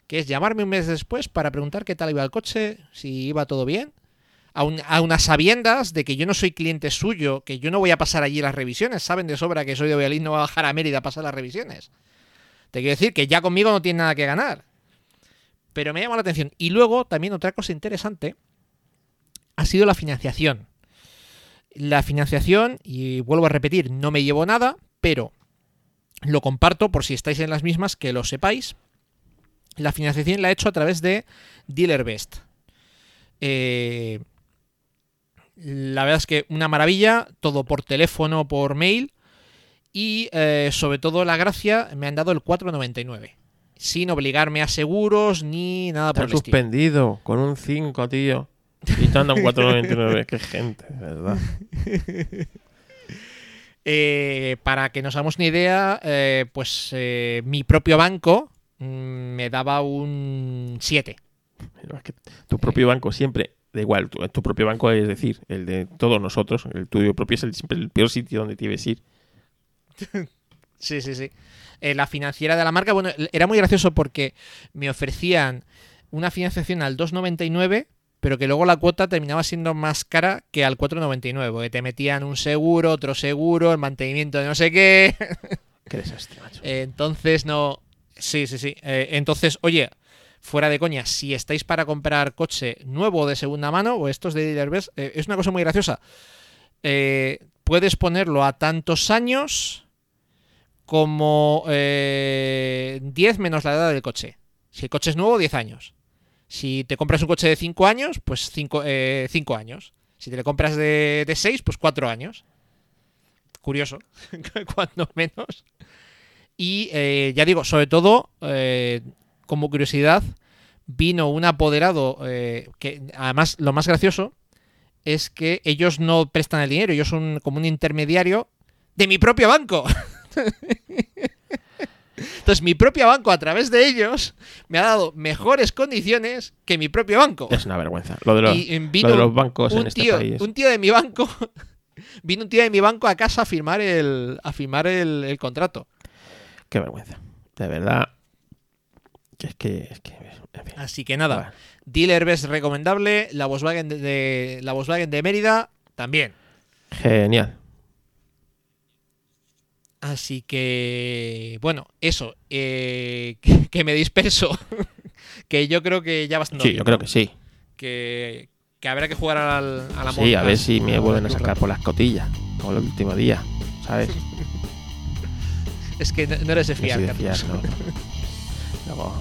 que es llamarme un mes después para preguntar qué tal iba el coche, si iba todo bien. A, a unas sabiendas de que yo no soy cliente suyo, que yo no voy a pasar allí las revisiones. Saben de sobra que soy de Valladolid, no voy a bajar a Mérida a pasar las revisiones. Te quiero decir que ya conmigo no tiene nada que ganar. Pero me llama la atención. Y luego, también otra cosa interesante, ha sido la financiación. La financiación, y vuelvo a repetir, no me llevo nada, pero lo comparto por si estáis en las mismas, que lo sepáis. La financiación la he hecho a través de DealerBest. Eh, la verdad es que una maravilla, todo por teléfono, por mail. Y eh, sobre todo la gracia, me han dado el 4,99. Sin obligarme a seguros ni nada Te por el suspendido con un 5, tío. Y te andan 4.99. Qué gente, verdad. Eh, para que nos hagamos una idea, eh, pues eh, mi propio banco mm, me daba un 7. Pero es que tu propio banco siempre, da igual, tu, tu propio banco es decir, el de todos nosotros, el tuyo propio es el, siempre el peor sitio donde debes ir. Sí, sí, sí. La financiera de la marca, bueno, era muy gracioso porque me ofrecían una financiación al 2,99, pero que luego la cuota terminaba siendo más cara que al 4,99, porque te metían un seguro, otro seguro, el mantenimiento de no sé qué. Qué desastre, macho. Entonces no... Sí, sí, sí. Eh, entonces, oye, fuera de coña, si estáis para comprar coche nuevo de segunda mano, o estos de Dealer eh, es una cosa muy graciosa. Eh, puedes ponerlo a tantos años como eh, 10 menos la edad del coche. Si el coche es nuevo, 10 años. Si te compras un coche de 5 años, pues 5 eh, cinco años. Si te lo compras de, de 6, pues 4 años. Curioso, cuando menos. Y eh, ya digo, sobre todo, eh, como curiosidad, vino un apoderado eh, que además lo más gracioso es que ellos no prestan el dinero, ellos son como un intermediario de mi propio banco. Entonces mi propio banco a través de ellos me ha dado mejores condiciones que mi propio banco. Es una vergüenza. Lo de los, Y, lo vino de los bancos un en este tío, país. un tío de mi banco, vino un tío de mi banco a casa a firmar el, a firmar el, el contrato. Qué vergüenza. De verdad. Que es que. Es que en fin. Así que nada, Bueno, Dealer Best recomendable, la Volkswagen de, de- la Volkswagen de Mérida también. Genial. Así que, bueno, eso, eh, que, que me disperso. que yo creo que ya bastante. Sí, yo creo que sí. que, que habrá que jugar al, a la Sí, a ver si me vuelven a sacar por las cotillas. Como el último día. ¿Sabes? Es que no, no eres de No fiar, soy de fiar, no.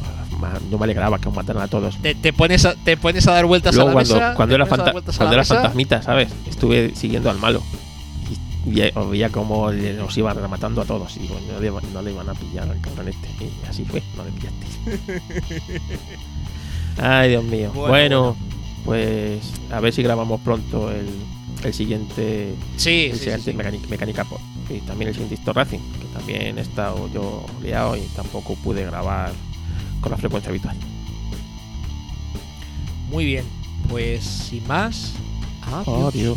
No me alegraba que mataran a todos. Te, te pones a, te pones a dar vueltas Luego a la cuando, mesa. cuando era, fanta- cuando era fantasmita, ¿sabes? Estuve siguiendo al malo. Y vi- os veía como los iban rematando a todos. Y digo, no le, no le iban a pillar al cabrón este. Y así fue, no le pillaste. Ay, Dios mío. Bueno, Bueno, pues a ver si grabamos pronto el, el siguiente, Sí, el sí, siguiente sí. Mecánica, Mecánica Pod. Y también el siguiente Histo Racing, que también he estado yo liado y tampoco pude grabar con la frecuencia habitual. Muy bien. Pues sin más. adiós. Adiós.